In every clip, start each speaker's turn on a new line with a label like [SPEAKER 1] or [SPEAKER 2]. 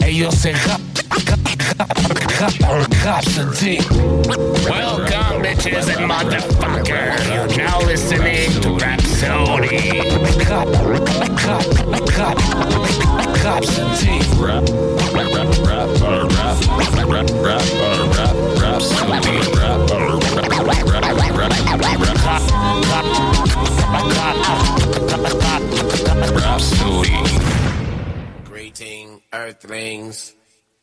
[SPEAKER 1] Ellos, se. Welcome, bitches and motherfuckers. You're now listening to Rhapsody. Absentee. Rap, rap, rap, rap, rap, rap, rap, rap, rap, Rhapsody. Rap, rap, rap, rap, Rhapsody.
[SPEAKER 2] Greeting, Earthlings.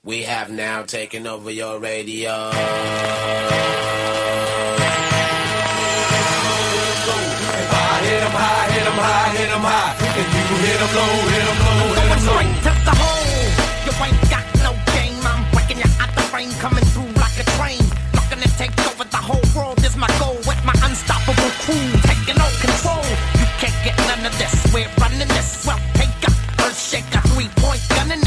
[SPEAKER 2] We have now taken over your radio. Hit 'em high, hit 'em high, hit 'em high. If you hit 'em low, hit 'em low, hit 'em low.
[SPEAKER 3] Straight to the hole. You ain't got no game. I'm breaking you out the frame, coming take over the whole world is my goal. With my unstoppable crew taking all control. You can't get none of this. We're running this. Well, take a earth shaker, three point gun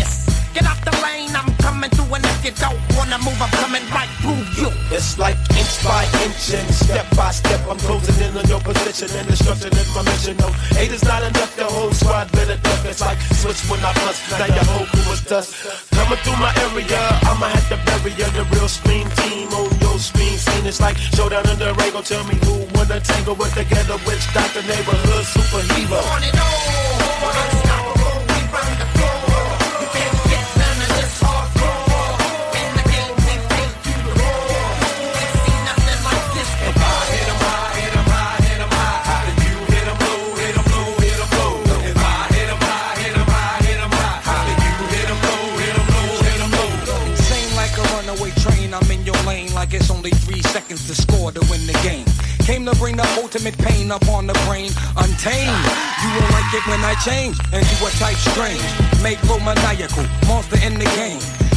[SPEAKER 3] if you don't wanna move, I'm coming right through you.
[SPEAKER 2] It's like inch by inch and step by step. I'm closing in on your position and destruction is my mission. No, eight is not enough. The whole squad better duck. It's like switch when I bust. Now your whole crew is dust. Coming through my area, I'ma have to bury ya. The real screen team on your screen scene. It's like showdown in the ring. Tell me who wanna tangle with together. Which doctor neighborhood superhero?
[SPEAKER 4] Seconds to score to win the game. Came to bring the ultimate pain up on the brain, untamed. You won't like it when I change and into a type strange. Make low maniacal, monster in the game.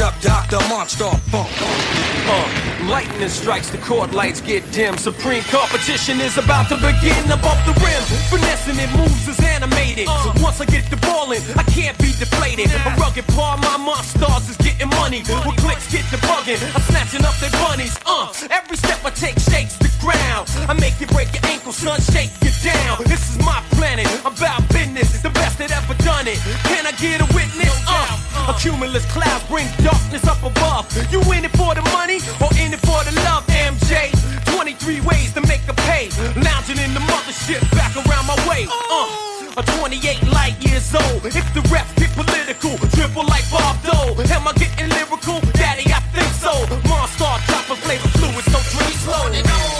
[SPEAKER 4] up, Doctor Monster Funk?
[SPEAKER 2] Uh, lightning strikes, the court lights get dim. Supreme competition is about to begin above the rim. Finessing it moves is animated. So once I get the ball in, I can't be deflated. A rugged paw, my monsters is getting money. When clicks get the bugging, I'm snatching up their bunnies. Uh, every step I take shakes the ground. I make you break your ankle, son, shake you down. This is my planet, I'm about business. The best that ever done it. Can I get a witness? Uh, a cumulus cloud brings darkness up above. You in it for the money or in it for the love, MJ? 23 ways to make a pay. Lounging in the mothership back around my way. Uh, a 28 light years old. If the refs get political, triple like Bob Dole. Am I getting lyrical? Daddy, I think so. Monster, chopper, flavor fluid, so drink slow.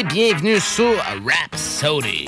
[SPEAKER 5] Bienvenue sur Rhapsody.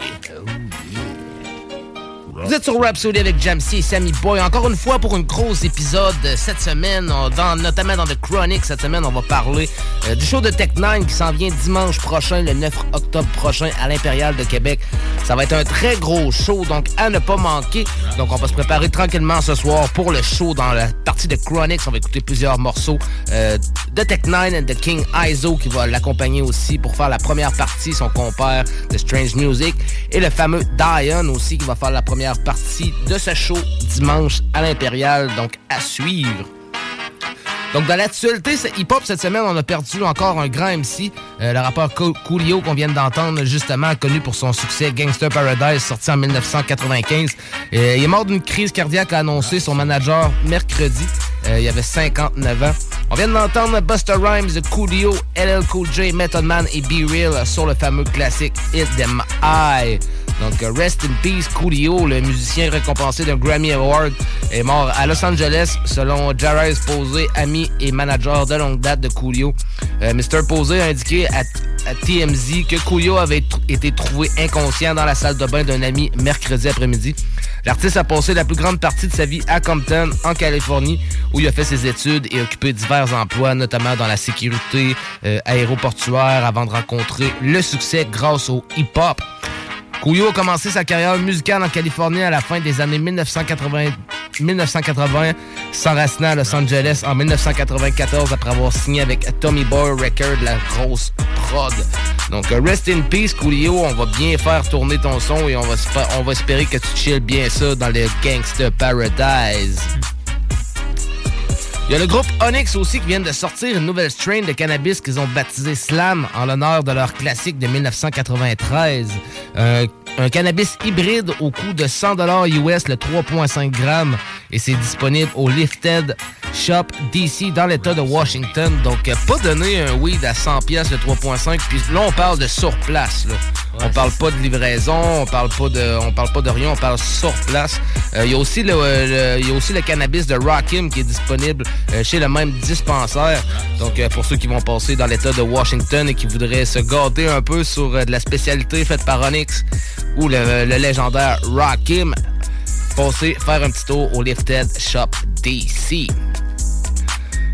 [SPEAKER 5] Vous êtes sur Rhapsody avec Jamsey et Sammy Boy. Encore une fois pour une grosse épisode cette semaine, dans, notamment dans The Chronic. Cette semaine, on va parler euh, du show de Tech9 qui s'en vient dimanche prochain, le 9 octobre prochain, à l'Impérial de Québec. Ça va être un très gros show, donc à ne pas manquer. Donc on va se préparer tranquillement ce soir pour le show dans la partie de Chronics. On va écouter plusieurs morceaux euh, de Tech9 et de King Izo qui va l'accompagner aussi pour faire la première partie, son compère de Strange Music. Et le fameux Dion aussi qui va faire la première partie de ce show dimanche à l'Impérial, donc à suivre. Donc, dans l'actualité hip-hop, cette semaine, on a perdu encore un grand MC, euh, le rappeur Coolio qu'on vient d'entendre, justement, connu pour son succès Gangster Paradise, sorti en 1995. Euh, il est mort d'une crise cardiaque, a annoncé son manager mercredi. Euh, il avait 59 ans. On vient d'entendre Buster Rhymes, Coolio, LL Cool J, Method Man et Be Real sur le fameux classique Hit Them High. Donc, euh, Rest in Peace, Coolio, le musicien récompensé d'un Grammy Award, est mort à Los Angeles, selon Jarez Posey, ami et manager de longue date de Coolio. Euh, Mr. Posey a indiqué à, TMZ que Coolio avait été trouvé inconscient dans la salle de bain d'un ami mercredi après-midi. L'artiste a passé la plus grande partie de sa vie à Compton, en Californie, où il a fait ses études et occupé divers emplois, notamment dans la sécurité euh, aéroportuaire, avant de rencontrer le succès grâce au hip-hop. Couillot a commencé sa carrière musicale en Californie à la fin des années 1980, 1980 s'enracinant à Los Angeles en 1994 après avoir signé avec Tommy Boy Record, la grosse prod. Donc, euh, rest in peace, Coolio. On va bien faire tourner ton son et on va, on va espérer que tu chilles bien ça dans le Gangster Paradise. Il y a le groupe Onyx aussi qui vient de sortir une nouvelle strain de cannabis qu'ils ont baptisé Slam en l'honneur de leur classique de 1993. Euh, un cannabis hybride au coût de 100 US le 3,5 grammes et c'est disponible au Lifted Shop DC dans l'État de Washington. Donc, euh, pas donner un weed à 100 pièces le 3,5. Puis là, on parle de sur place. Là. On parle pas de livraison, on parle pas de, on parle pas de rien, on parle sur place. Euh, il y a aussi le, cannabis de Rockim qui est disponible euh, chez le même dispensaire. Donc, pour ceux qui vont passer dans l'État de Washington et qui voudraient se garder un peu sur de la spécialité faite par Onyx ou le, légendaire Rockim, passez faire un petit tour au Lifted Shop DC.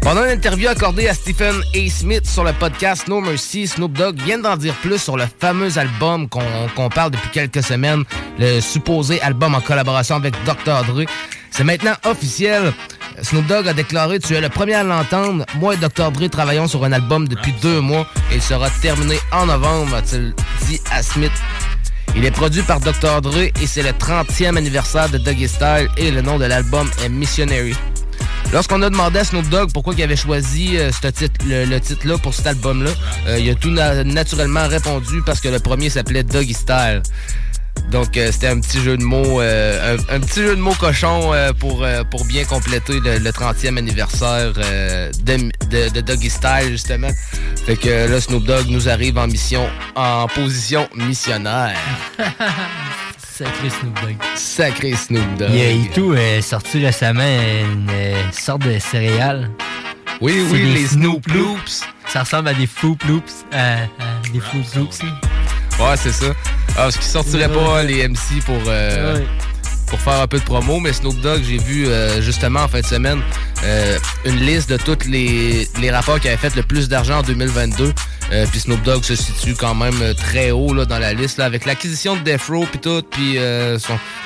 [SPEAKER 5] Pendant une interview accordée à Stephen A. Smith sur le podcast No Mercy, Snoop Dogg vient d'en dire plus sur le fameux album qu'on parle depuis quelques semaines, le supposé album en collaboration avec Dr. Dre. C'est maintenant officiel. Snoop Dogg a déclaré Tu es le premier à l'entendre. Moi et Dr. Dre travaillons sur un album depuis deux mois et il sera terminé en novembre, a-t-il dit à Smith. Il est produit par Dr. Dre et c'est le 30e anniversaire de Doggy Style et le nom de l'album est Missionary. Lorsqu'on a demandé à Snoop Dogg pourquoi il avait choisi euh, le, titre-là pour cet album-là, euh, il a tout naturellement répondu parce que le premier s'appelait Doggy Style. Donc euh, c'était un petit jeu de mots, un, petit jeu de mots cochon pour, pour bien compléter le, 30e anniversaire de, de, Doggy Style justement. Fait que là Snoop Dogg nous arrive en mission, en position missionnaire.
[SPEAKER 6] Sacré Snoop Dogg.
[SPEAKER 5] Sacré Snoop Dogg.
[SPEAKER 6] Il y a tout euh, sorti récemment une euh, sorte de céréales.
[SPEAKER 5] Oui, oui, les Snoop Loops.
[SPEAKER 6] Ça ressemble à des Floop Loops. Euh, des Floop Loops.
[SPEAKER 5] Ouais, c'est ça. Ah, parce qu'ils sortiraient pas les MC pour, pour faire un peu de promo, mais Snoop Dogg, j'ai vu justement en fin de semaine une liste de tous les, les rapports qui avaient fait le plus d'argent en 2022. Euh, puis Snoop Dogg se situe quand même euh, très haut dans la liste avec l'acquisition de Death Row puis tout, puis euh,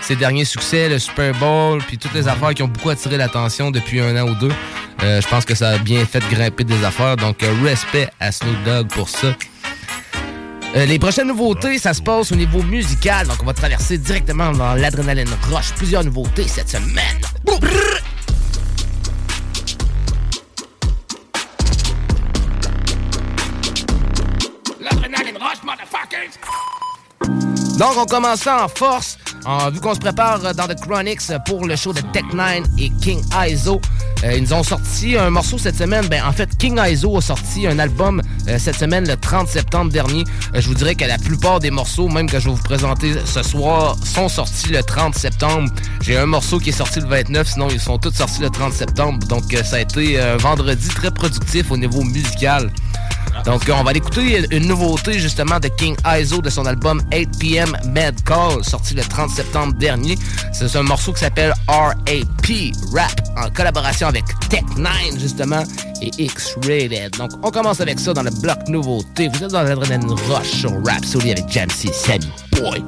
[SPEAKER 5] ses derniers succès, le Super Bowl, puis toutes les affaires qui ont beaucoup attiré l'attention depuis un an ou deux. Je pense que ça a bien fait grimper des affaires, donc respect à Snoop Dogg pour ça. Les prochaines nouveautés, ça se passe au niveau musical, donc on va traverser directement dans l'adrénaline roche. Plusieurs nouveautés cette semaine. Donc, on commence en force. Vu qu'on se prépare dans The Chronics pour le show de Tech 9 et King Izo. Euh, ils nous ont sorti un morceau cette semaine. Ben, en fait, King Izo a sorti un album euh, cette semaine, le 30 septembre dernier. Euh, je vous dirais que la plupart des morceaux, même que je vais vous présenter ce soir, sont sortis le 30 septembre. J'ai un morceau qui est sorti le 29, sinon ils sont tous sortis le 30 septembre. Donc, ça a été un vendredi très productif au niveau musical. Donc, on va écouter une nouveauté justement de King Iso de son album 8pm Mad Call, sorti le 30 septembre dernier. C'est un morceau qui s'appelle RAP Rap en collaboration avec Tech9 justement et X-Rated. Donc, on commence avec ça dans le bloc nouveauté. Vous êtes dans l'adrénaline rush sur Rap Soli avec Jamsey, Sammy Boy.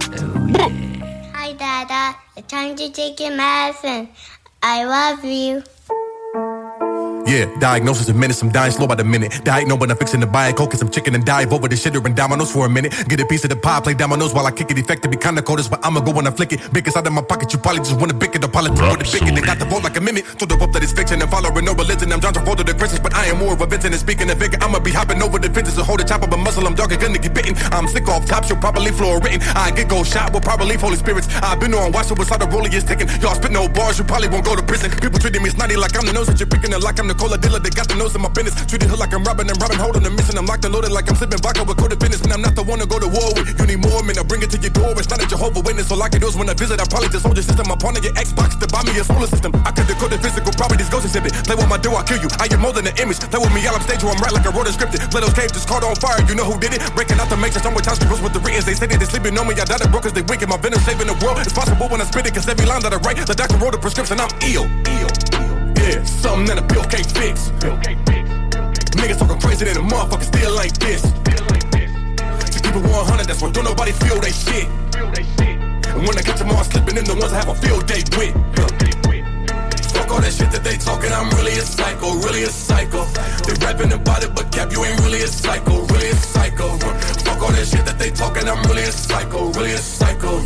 [SPEAKER 7] Hi, Dada. It's time to take your medicine. I love you.
[SPEAKER 8] Yeah, diagnosis a minute, I'm dying slow by the minute. Diet no, but I'm fixing to buy a coke and some chicken and dive over the shitter and dominoes for a minute. Get a piece of the pie, play dominoes while I kick it. Effective, be kinda cold, is but I'ma go when I flick it. Big inside of my pocket, you probably just wanna bick it. The politics for the bigot. They got the vote like a mimic. So the hope that it's fiction and following no religion. I'm John Travolta the Christians, but I am more of a Vincent and speaking of figure. I'ma be hopping over the fences and hold a chop up a muscle. I'm dark and gonna get bitten. I'm sick off top, you'll probably floor written. I get gold shot, will probably Holy Spirits. I've been on watch, so beside the roller is ticking. Y'all spit no bars, you probably won't go to prison. People treating me snotty like I'm the nose that you're picking, and like I'm the cola dealer. They got the nose in my business. Treated her like I'm robbing and robbing, holding the mission. I'm locked and loaded like I'm sipping vodka with codependence. And I'm not the one to go to war with. You need more, man. I bring it to your door. It's not a Jehovah Witness. I can do is when I visit, I probably just hold your system. I'm on your Xbox to buy me a solar system. I could decode the physical properties, ghost exhibit. Play with my door, I'll kill you. I am more than an image. Play with me, y'all, I'm stage where I'm right like I wrote a scripted. Let those caves just caught on fire. You know who did it? Breaking out the matrix. I'm with Tosh with the writtens. They say that they sleeping on me. I died of broke cause they wicked. My venom saving the world. It's possible when I spit it, cause every line that I write, the doctor wrote a prescription. I'm ill. Ill. Yeah, something that a pill can't fix. Can't fix. Niggas talking crazy than a motherfucker still like this. To keep it 100, that's why don't nobody feel they shit. And when I catch them all slipping in the ones I have a field day with. Fuck all that shit that they talking, I'm really a psycho, really a psycho. They rapping about it, but cap, you ain't really a psycho, really a psycho. Fuck all that shit that they talking, I'm really a psycho, really a psycho.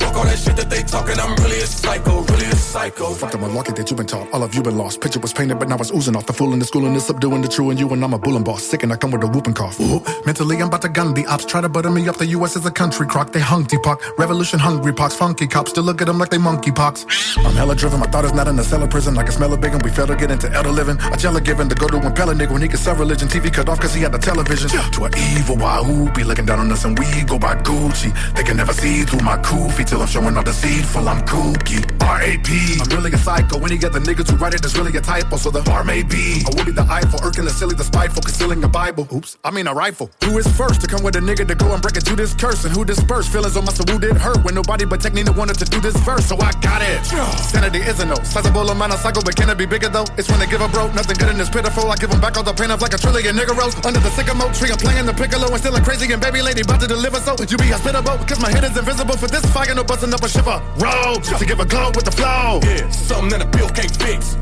[SPEAKER 8] Fuck all that shit that they talking, I'm really a psycho, really a psycho.
[SPEAKER 9] Fuck the malarkey that you've been taught. All of you been lost. Picture was painted, but now it's oozing off. The fool in the school and is subduing the true and you and I'm a bull and boss. Sick and I come with a whooping cough. Ooh. Mentally, I'm about to gun the ops. Try to butter me up. The U.S. is a country crock. They hunky pock. Revolution hungry pox. Funky cops still look at them like they monkey pox. I'm hella driven. My thought is not in the cellar prison. Like a smell of bacon. We fail to get into elder living. I tell a given to go to impel a nigga when he could sell religion. TV cut off cause he had the television. To an evil wahoo. Be looking down on us and we go by Gucci. They can never see through my koofy till I'm showing all deceitful. I'm kooky. R.A.P. I'm really a psycho. When you get the niggas who write it, it's really a typo. So the R may be. I will be the eyeful, irking the silly, the spiteful, concealing a Bible. Oops, I mean a rifle. Who is first to come with a nigga to go and break it to this curse? And who dispersed feelings on my soul did hurt when nobody but Tech N9ne wanted to do this verse. So I got it. Yeah. Sanity isn't no sizable amount of cycle, but can it be bigger though? It's when they give a broke, nothing good and it's pitiful. I give them back all the pain of like a trillion nigga rolls under the sycamore tree. I'm playing the piccolo and still a crazy and baby lady about to deliver. So Would you be hospitable because my head is invisible for this fire. No busting up a shiver. Roll to give a glow with the flow.
[SPEAKER 8] Yeah, something that a bill can't fix.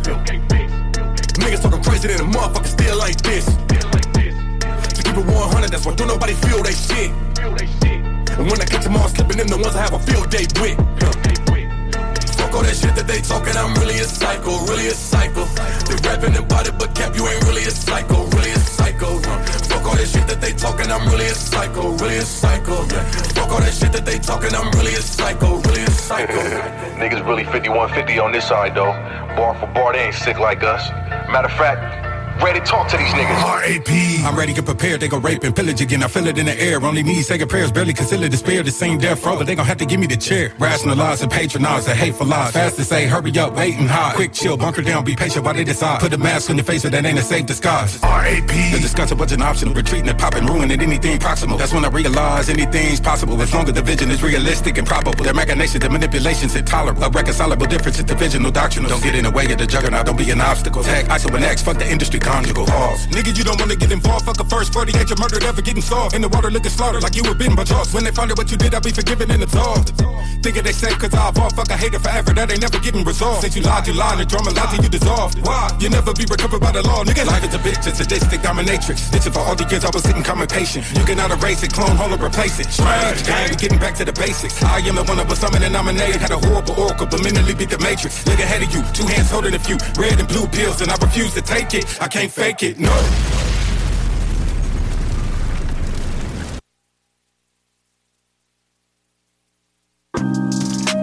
[SPEAKER 8] Niggas talking crazy than a motherfucker still like this. To keep it 100, that's why don't nobody feel they shit. And when I catch them all slipping in the ones I have a field day with. Fuck all that shit that they talking, I'm really a psycho, really a psycho. They rapping about it, but cap, you ain't really a psycho, really a psycho. Fuck all that shit that they talking, I'm really a psycho, really a psycho. Fuck all that shit that they talking, I'm really a psycho, really a psycho.
[SPEAKER 10] Niggas really 5150 on this side though. Bar for bar, they ain't sick like us. Matter of fact, ready to talk to these niggas.
[SPEAKER 8] R.A.P.
[SPEAKER 11] I'm ready to prepare, they gon' rape and pillage again. I feel it in the air. Only need second prayers, barely conceal it. despair. The same death row, but they gon' have to give me the chair. Rationalize and patronize the hateful lies. Fast to say, hurry up, wait and hide. Quick chill, bunker down, be patient while they decide. Put a mask on your face, so that ain't a safe disguise.
[SPEAKER 8] R.A.P.
[SPEAKER 11] The discussion wasn't optional. Retreating and popping, ruining anything proximal. That's when I realize anything's possible as long as the vision is realistic and probable. Their machinations, their manipulations intolerable. A reconcilable difference is divisional doctrinal. Don't get in the way of the juggernaut, don't be an obstacle. Tag ISO and X, fuck the industry conjugal pause. Nigga, you don't wanna get involved. Fuck a first 48, your murder ever getting solved. In the water looking slaughtered like you were bitten by jaws. When they find out what you did, I'll be forgiven and absolved. Thinking they safe cause I evolved. Fuck, I hate it forever. That ain't never getting resolved. Since you lied, you lied, and drama lied till you dissolved. Why? You never be recovered by the law, nigga. Life is a bitch, it's a sadistic dominatrix. Itching for all the years I was sitting and patient. You cannot erase it, clone, hold, or replace it. Strange, I ain't getting back to the basics. I am the one that was summoned and nominated. Had a horrible oracle, but mentally beat the matrix. Look ahead of you, two hands holding a few red and blue pills, and I refuse to take it. I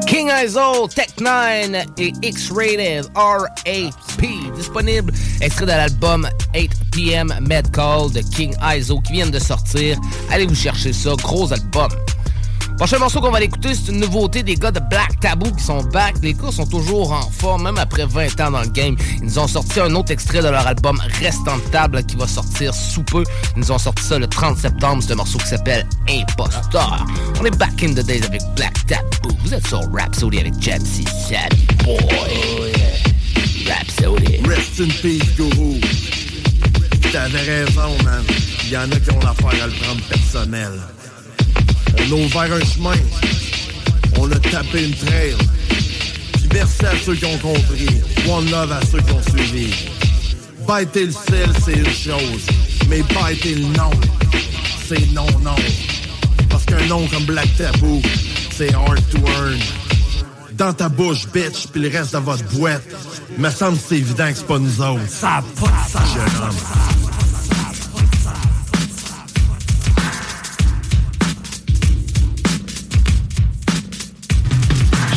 [SPEAKER 5] King Iso, Tech9 et X-Rated RAP. Disponible, extrait de l'album 8pm Med Call de King Iso qui vient de sortir. Allez vous chercher ça, gros album. Prochain morceau qu'on va écouter, c'est une nouveauté des gars de Black Taboo qui sont back. Les gars sont toujours en forme, même après 20 ans dans le game. Ils nous ont sorti un autre extrait de leur album Restant de table qui va sortir sous peu. Ils nous ont sorti ça le 30 septembre. C'est un morceau qui s'appelle Impostor. On est back in the days avec Black Taboo. Vous êtes sur Rhapsody avec Jamsey Sad Boy. Rhapsody.
[SPEAKER 12] Rest in peace, Guru. T'avais raison, man. Il y en a qui ont l'affaire à le prendre personnel. On a ouvert un chemin. On a tapé une trail. Puis merci à ceux qui ont compris. One love à ceux qui ont suivi. Bêter le sel, c'est une chose. Mais bêter le nom, c'est non, non. Parce qu'un nom comme Black Taboo, c'est hard to earn. Dans ta bouche, bitch, puis le reste de votre boîte. Me semble que c'est évident que c'est pas nous autres. Ça a pas de sens. Jeune homme.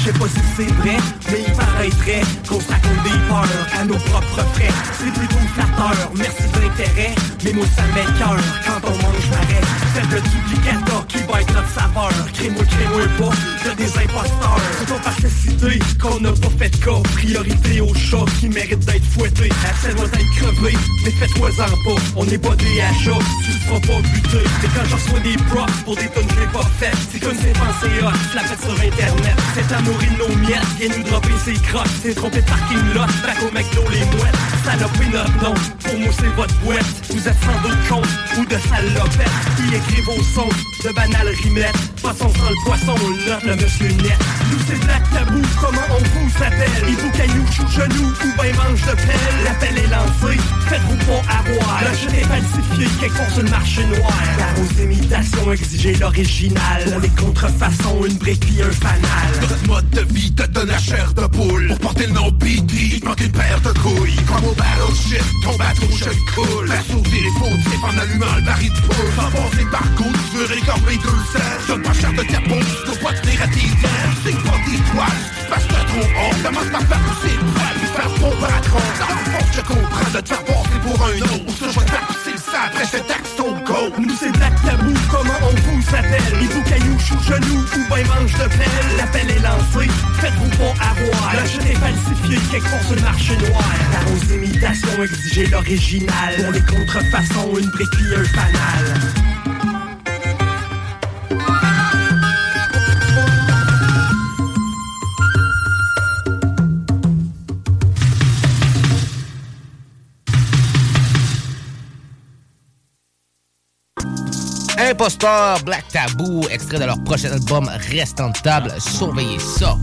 [SPEAKER 13] c'est possible, c'est vrai mais il paraîtrait qu'on se raconte des peurs à nos propres frais. C'est plutôt flatteur, merci de l'intérêt, mais moi ça m'écoeure quand on mange. C'est le duplicateur qui va être notre saveur. Crée-moi, crée-moi pas, y'a des imposteurs. C'est pas par nécessité qu'on n'a pas fait de cas. Priorité aux chats qui méritent d'être fouettés. Essaie-moi d'être crevé, mais fais-toi-en pas. On n'est pas des achats, tu te feras pas buter. Et quand je reçois des props pour des tonnes que j'ai pas faites, c'est comme c'est pensé hot, je la fais sur internet. C'est à nourrir nos miettes, viens nous dropper ses crottes. T'es trompé de parking lot, back au McDo les mouettes. Salopé notre nom, pour moi c'est votre boîte. Vous êtes sans doute con ou de salopettes qui écrivent vos sons de banales rimettes. Poisson sans le poisson, on note le monsieur net. Nous c'est Black Tabou, comment on vous s'appelle? Il vous caillou, chou genou ou ben mange de pelle? L'appel est lancé, faites-vous pas avoir. Le jeu est falsifié, quelque part sur le marché noir. Car aux imitations, exigez l'original. Pour les contrefaçons, une brique puis un fanal.
[SPEAKER 14] Notre mode de vie te donne la chair de poule. Pour porter le nom BD, il te manque une paire de couilles. Comme au battleship, ton bateau je coule. Faire sauter les fautifs en allumant le baril de poule. Sans passer par contre, tu veux récorber deux cents Donne pas cher de capot, tu dois pas tenir à tes dents C'est pas des toiles, parce que trop honte Commence par faire pousser le poil, puis faire ton patron Dans le fond, je comprends de te faire passer pour un autre. Ou ça, je vais faire pousser le sang, après je te taxe ton go
[SPEAKER 13] Nous c'est Black Tabou, comment on vous s'appelle Il vous caillou, chou genou ou ben mange de pelle. L'appel est lancé, quelque sur le marché noir Car aux imitations, exigez l'original Pour les contrefaçons, une brique puis un fanal
[SPEAKER 5] Imposteur, Black Taboo, extrait de leur prochain album Restant de table. Surveillez ça.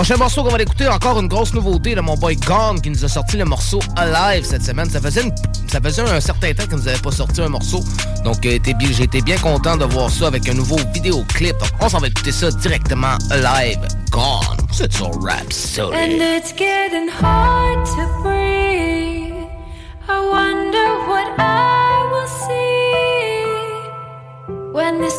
[SPEAKER 5] Prochain morceau qu'on va écouter, encore une grosse nouveauté de mon boy Gone qui nous a sorti le morceau Alive cette semaine. Ça faisait, ça faisait un certain temps qu'il nous avait pas sorti un morceau. Donc euh, j'ai été bien content de voir ça avec un nouveau vidéoclip. On s'en va écouter ça directement Alive. Gone. C'est sur Rhapsody.
[SPEAKER 15] And it's getting hard to breathe. I wonder what I will see when the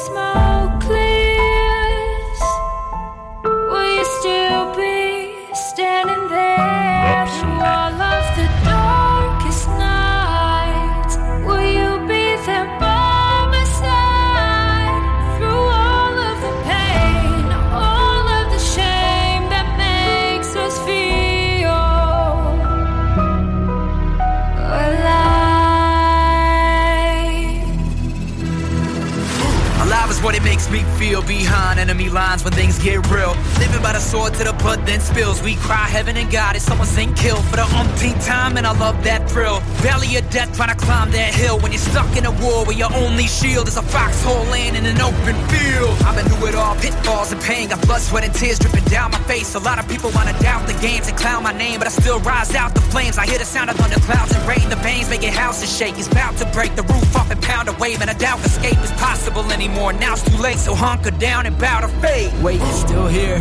[SPEAKER 16] is feel behind enemy lines when things get real. Living by the sword to the blood then spills. We cry heaven and God as someone sing kill for the umpteenth time, and I love that thrill. Valley of death trying to climb that hill when you're stuck in a war where your only shield is a foxhole laying in an open field. I've been through it all, pitfalls and pain, got blood, sweat, and tears dripping down my face. A lot of people wanna doubt the games and clown my name, but I still rise out the flames. I hear the sound of thunder clouds and rain, the veins making houses shake. It's about to break the roof off and pound a wave, and I doubt escape is possible anymore. Now it's too late, so down and bow to fate. Wait, it's still here.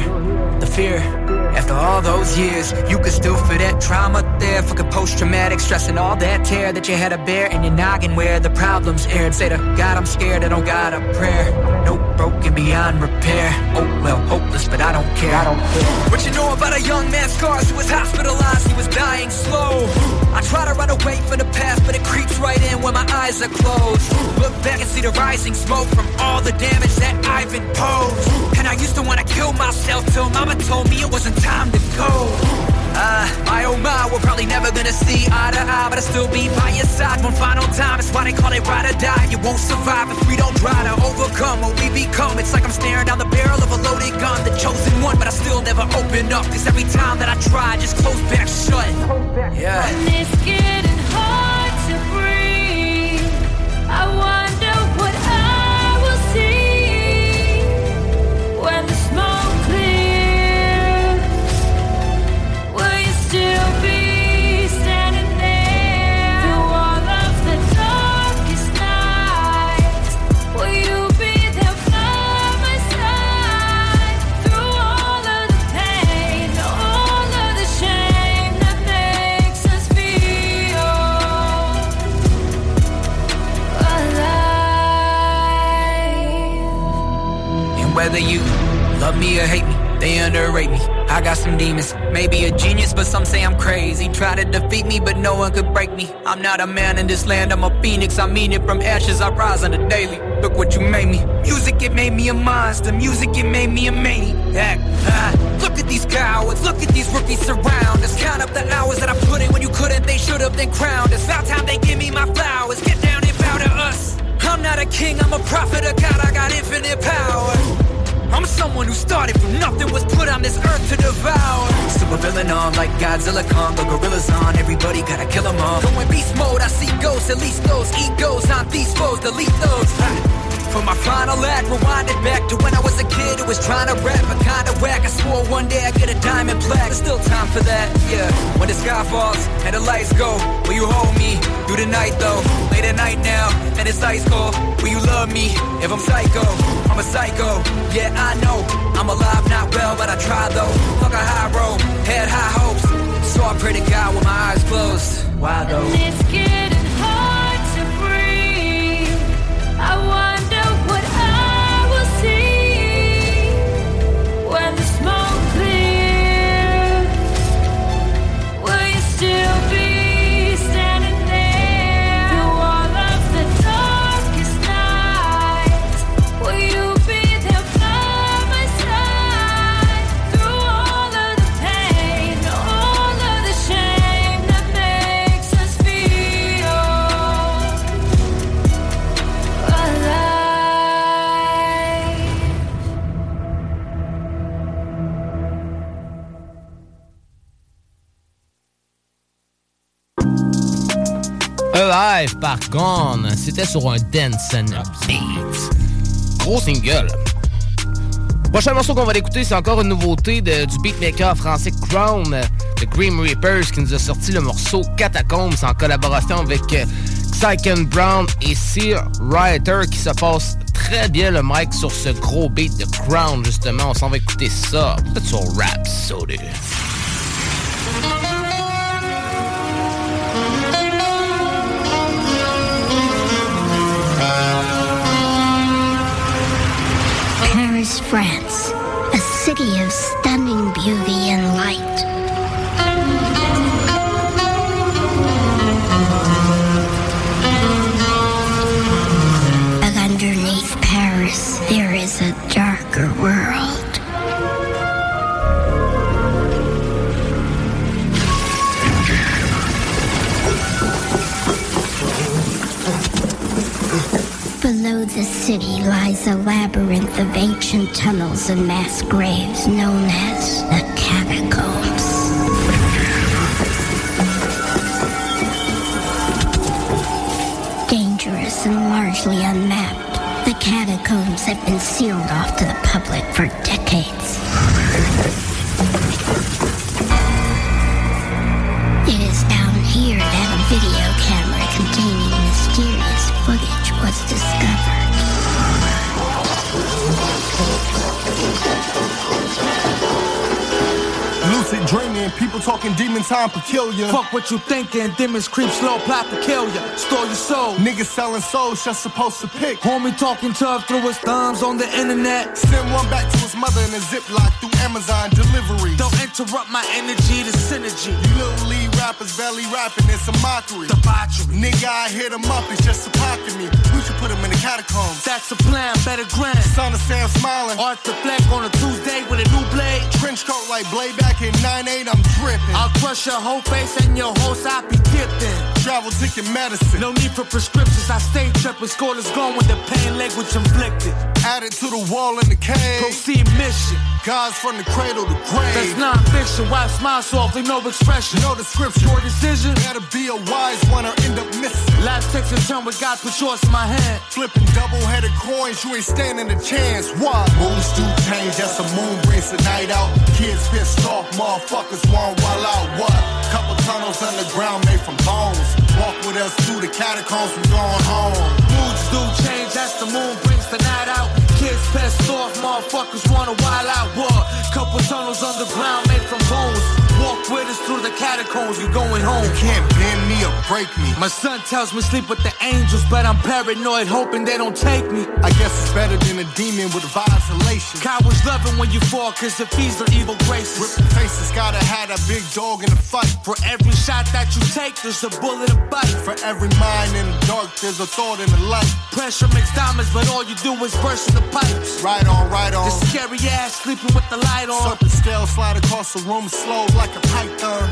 [SPEAKER 16] The fear, After all those years, you could still feel that trauma there. Fucking post traumatic stress and all that tear that you had to bear in your noggin where the problems aired. Say to God, I'm scared, I don't got a prayer. No broken beyond repair. Oh, well, hopeless, but I don't care. I don't care. What you know about a young man scars who was hospitalized? He was dying slow. I try to run away from the past, but it creeps right in when my eyes are closed. Look back and see the rising smoke from all the damage that I've imposed. And I used to wanna kill myself till mama told me it wasn't time to go. Ah, my oh my, we're probably never gonna see eye to eye, but I'll still be by your side one final time. It's why they call it ride or die. You won't survive if we don't try to overcome what we become. It's like I'm staring down the barrel of a loaded gun, the chosen one, but I still never open up. Cause every time that I try, I just close back shut. Yeah. Whether you love me or hate me, they underrate me. I got some demons, maybe a genius, but some say I'm crazy. Try to defeat me, but no one could break me. I'm not a man in this land, I'm a phoenix. I mean it from ashes, I rise on the daily. Look what you made me. Music, it made me a monster. Music, it made me a maniac. Ah, look at these cowards, look at these rookies surround us. Count up the hours that I put in when you couldn't, they should have been crowned. It's about time they give me my flowers. Get down and bow to us. I'm not a king, I'm a prophet of God, I got infinite power. I'm someone who started from nothing, was put on this earth to devour. Super villain on like Godzilla Kong, the gorillas on, everybody gotta kill them all. Going beast mode, I see ghosts, at least those egos, not these foes, delete those. Ah. For my final act, rewind it back to when I was a kid who was trying to rap, but kinda whack. I swore one day I'd get a diamond plaque. There's still time for that, yeah. When the sky falls and the lights go, will you hold me through the night though? Late at night now, and it's ice cold. Will you love me if I'm psycho? I'm a psycho, yeah, I know. I'm alive, not well, but I try though. Fuck a high road, had high hopes. So I pray to God with my eyes closed. Why though?
[SPEAKER 15] And it's getting hard to breathe. I wonder
[SPEAKER 5] Par Gone, c'était sur un Dance and Beat. Gros single. Prochain morceau qu'on va l'écouter, c'est encore une nouveauté de- du beatmaker français Crown, de Grim Reapers, qui nous a sorti le morceau Catacombs en collaboration avec euh, Psychen Brown et Sear Writer, qui se passe très bien le mic sur ce gros beat de Crown, justement. On s'en va écouter ça, peut-être sur Rhapsody.
[SPEAKER 17] Paris, France, a city of stunning beauty city lies a labyrinth of ancient tunnels and mass graves known as the catacombs. Dangerous and largely unmapped, the catacombs have been sealed off to the public for decades.
[SPEAKER 12] People talking demon time peculiar.
[SPEAKER 18] Fuck what you thinking, demons creep slow, plot to kill ya. Store your soul.
[SPEAKER 12] Niggas selling souls, just supposed to pick.
[SPEAKER 18] Homie talking tough through his thumbs on the internet.
[SPEAKER 12] Send one back to his mother in a ziploc through Amazon delivery.
[SPEAKER 18] Don't interrupt my energy, the synergy.
[SPEAKER 12] You little lead rappers barely rapping, it's a mockery.
[SPEAKER 18] Debauchery.
[SPEAKER 12] Nigga, I hit him up, it's just a pocket me. We should put him in the catacombs.
[SPEAKER 18] That's a plan, better grand.
[SPEAKER 12] Son of Sam smiling.
[SPEAKER 18] Arthur Fleck on a Tuesday with a new blade.
[SPEAKER 12] Trench coat like blade back in 9-8, I'm dripping.
[SPEAKER 18] I'll crush your whole face and your whole side be dipped in.
[SPEAKER 12] Travel ticket medicine.
[SPEAKER 18] No need for prescriptions. I stay tripping. Scoreless gone with the pain language inflicted.
[SPEAKER 12] Added to the wall in the cave.
[SPEAKER 18] Proceed mission.
[SPEAKER 12] God's from the cradle to grave.
[SPEAKER 18] That's non-fiction. Why smile softly? No expression.
[SPEAKER 12] No description.
[SPEAKER 18] Your decision.
[SPEAKER 12] Gotta be a wise one or end up missing.
[SPEAKER 18] Life takes a turn with God put yours in my hand.
[SPEAKER 12] Flipping double-headed coins, you ain't standing a chance. Why? Moons do change, that's a moon brings the night out. Kids pissed off, motherfuckers want while out. What? Couple tunnels underground made from bones. Walk with us through the catacombs, We're going home.
[SPEAKER 18] Moods do change, that's the moon brings the night out. Kids pissed off, motherfuckers wanna wild out. What? Couple tunnels underground made from bones. With us through the catacombs, we going home.
[SPEAKER 12] You can't bend me or break me.
[SPEAKER 18] My son tells me sleep with the angels, but I'm paranoid, hoping they don't take me.
[SPEAKER 12] I guess it's better than a demon with isolation.
[SPEAKER 18] Cowards love it when you fall, cause it feeds their evil graces.
[SPEAKER 12] Rip the faces, gotta have a big dog in the fight.
[SPEAKER 18] For every shot that you take, there's a bullet to bite.
[SPEAKER 12] For every mind in the dark, there's a thought in the light.
[SPEAKER 18] Pressure makes diamonds, but all you do is burst in the pipes.
[SPEAKER 12] Right on, right on.
[SPEAKER 18] The scary ass sleeping with the light on.
[SPEAKER 12] Serpent scale slide across the room slow like a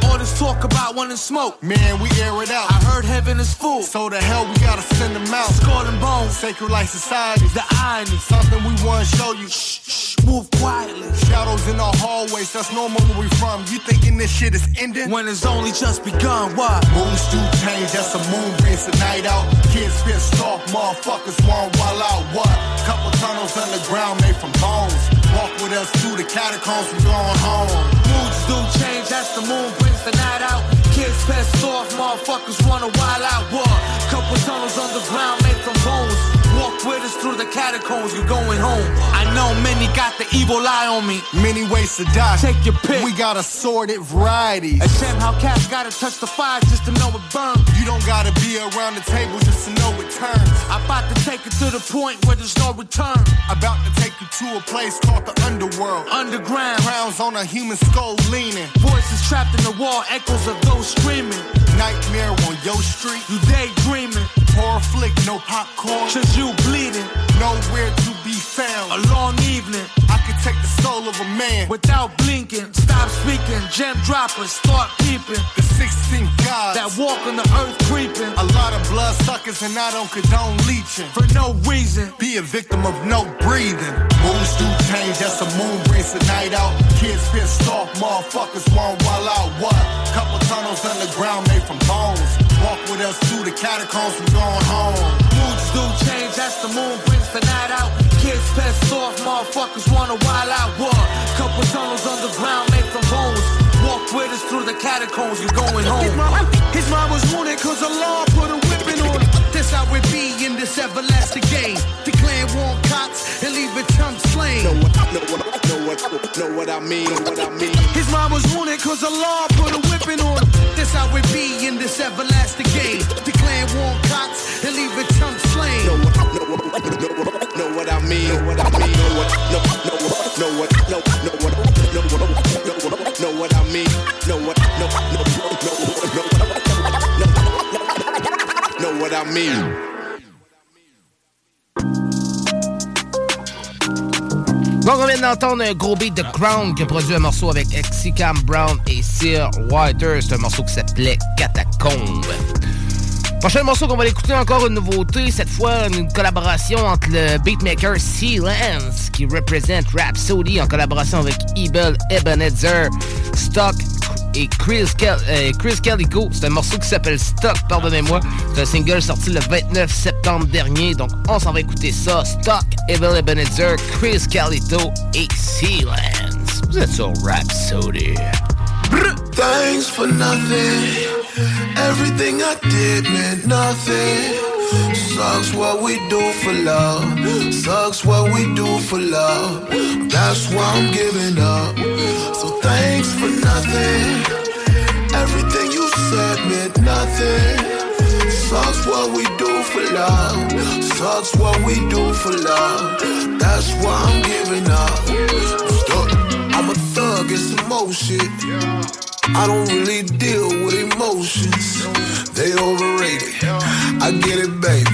[SPEAKER 18] All this talk about wanting smoke.
[SPEAKER 12] Man, we air it out.
[SPEAKER 18] I heard heaven is full.
[SPEAKER 12] So the hell we gotta send them out.
[SPEAKER 18] And bones.
[SPEAKER 12] Sacred like society.
[SPEAKER 18] The irony.
[SPEAKER 12] Something we wanna show you.
[SPEAKER 18] Shh, shh, move quietly.
[SPEAKER 12] Shadows in our hallways, that's normal where we from. You thinking this shit is ending?
[SPEAKER 18] When it's only just begun, what?
[SPEAKER 12] Moons do change, that's a moon brings the night out. Kids pissed off, motherfuckers want wild out. What? Couple tunnels underground made from bones. Walk with us through the catacombs, we going home.
[SPEAKER 18] Moods do change, that's the moon brings the night out. Kids pissed off, motherfuckers wanna wild out. What? Couple tunnels underground made from bones. Walk with us through the catacombs, we going home. Know many got the evil eye on me.
[SPEAKER 12] Many ways to die.
[SPEAKER 18] Take your pick.
[SPEAKER 12] We got assorted varieties.
[SPEAKER 18] A shame how cats gotta touch the fire just to know it burns.
[SPEAKER 12] You don't gotta be around the table just to know it turns.
[SPEAKER 18] I'm about to take it to the point where there's no return.
[SPEAKER 12] About to take you to a place called the underworld.
[SPEAKER 18] Underground.
[SPEAKER 12] Crowns on a human skull leaning.
[SPEAKER 18] Voices trapped in the wall, echoes of those screaming.
[SPEAKER 12] Nightmare on your street.
[SPEAKER 18] You daydreaming.
[SPEAKER 12] Horror flick, no popcorn.
[SPEAKER 18] Cause you bleeding.
[SPEAKER 12] Nowhere to be found.
[SPEAKER 18] A long evening.
[SPEAKER 12] I could take the soul of a man.
[SPEAKER 18] Without blinking. Stop speaking. Gem droppers. Start peeping.
[SPEAKER 12] The 16 gods.
[SPEAKER 18] That walk on the earth creeping.
[SPEAKER 12] A lot of blood suckers and I don't condone leeching.
[SPEAKER 18] For no reason.
[SPEAKER 12] Be a victim of no breathing. Moons do change, that's a moon brings the night out. Kids pissed off, motherfuckers want while out. What? Couple tunnels underground made from bones. Walk with us through the catacombs, we going home.
[SPEAKER 18] Moods do change, that's the moon pissed off, motherfuckers wanna wild out. What? Couple tunnels underground made from bones. Walk with us through the catacombs, you going home.
[SPEAKER 19] His mom, his mom was wounded cause the law put a whipping on him. This how it be in this everlasting game. Declare war on cops and leave a chump slain.
[SPEAKER 12] Know what, know what, know what, know what I mean, know what I mean.
[SPEAKER 19] His mom was wounded cause the law put a whipping on him. This how it be in this everlasting game. Declare war on cops and leave a chump slain.
[SPEAKER 12] Know what, know what, know what, know what I mean, know what I mean, know what, know, know what, know what, know, know what, know what, know what, know what I mean, know what, know, know, know, know, know, know what I mean.
[SPEAKER 5] Donc, on vient d'entendre un gros beat de Crown qui a produit un morceau avec Exicam Brown et Sir Whiter. C'est un morceau qui s'appelait Catacombe. Prochain morceau qu'on va écouter, encore une nouveauté. Cette fois, une collaboration entre le beatmaker C. Lance qui représente Rhapsody en collaboration avec Ebel Ebenezer, Stock et Chris, Cal euh, Calico. C'est un morceau qui s'appelle Stock, pardonnez-moi. C'est un single sorti le 29 septembre dernier. Donc, on s'en va écouter ça. Stock, Ebel Ebenezer, Chris Calito et C. Lance. Vous êtes sur Rhapsody.
[SPEAKER 20] Thanks for nothing. Everything I did meant nothing. Sucks what we do for love. Sucks what we do for love. That's why I'm giving up. So
[SPEAKER 14] thanks for nothing. Everything you said meant nothing. Sucks what we do for love. Sucks what we do for love. That's why I'm giving up. Some more shit. I don't really deal with emotions. They overrated. I get it, baby.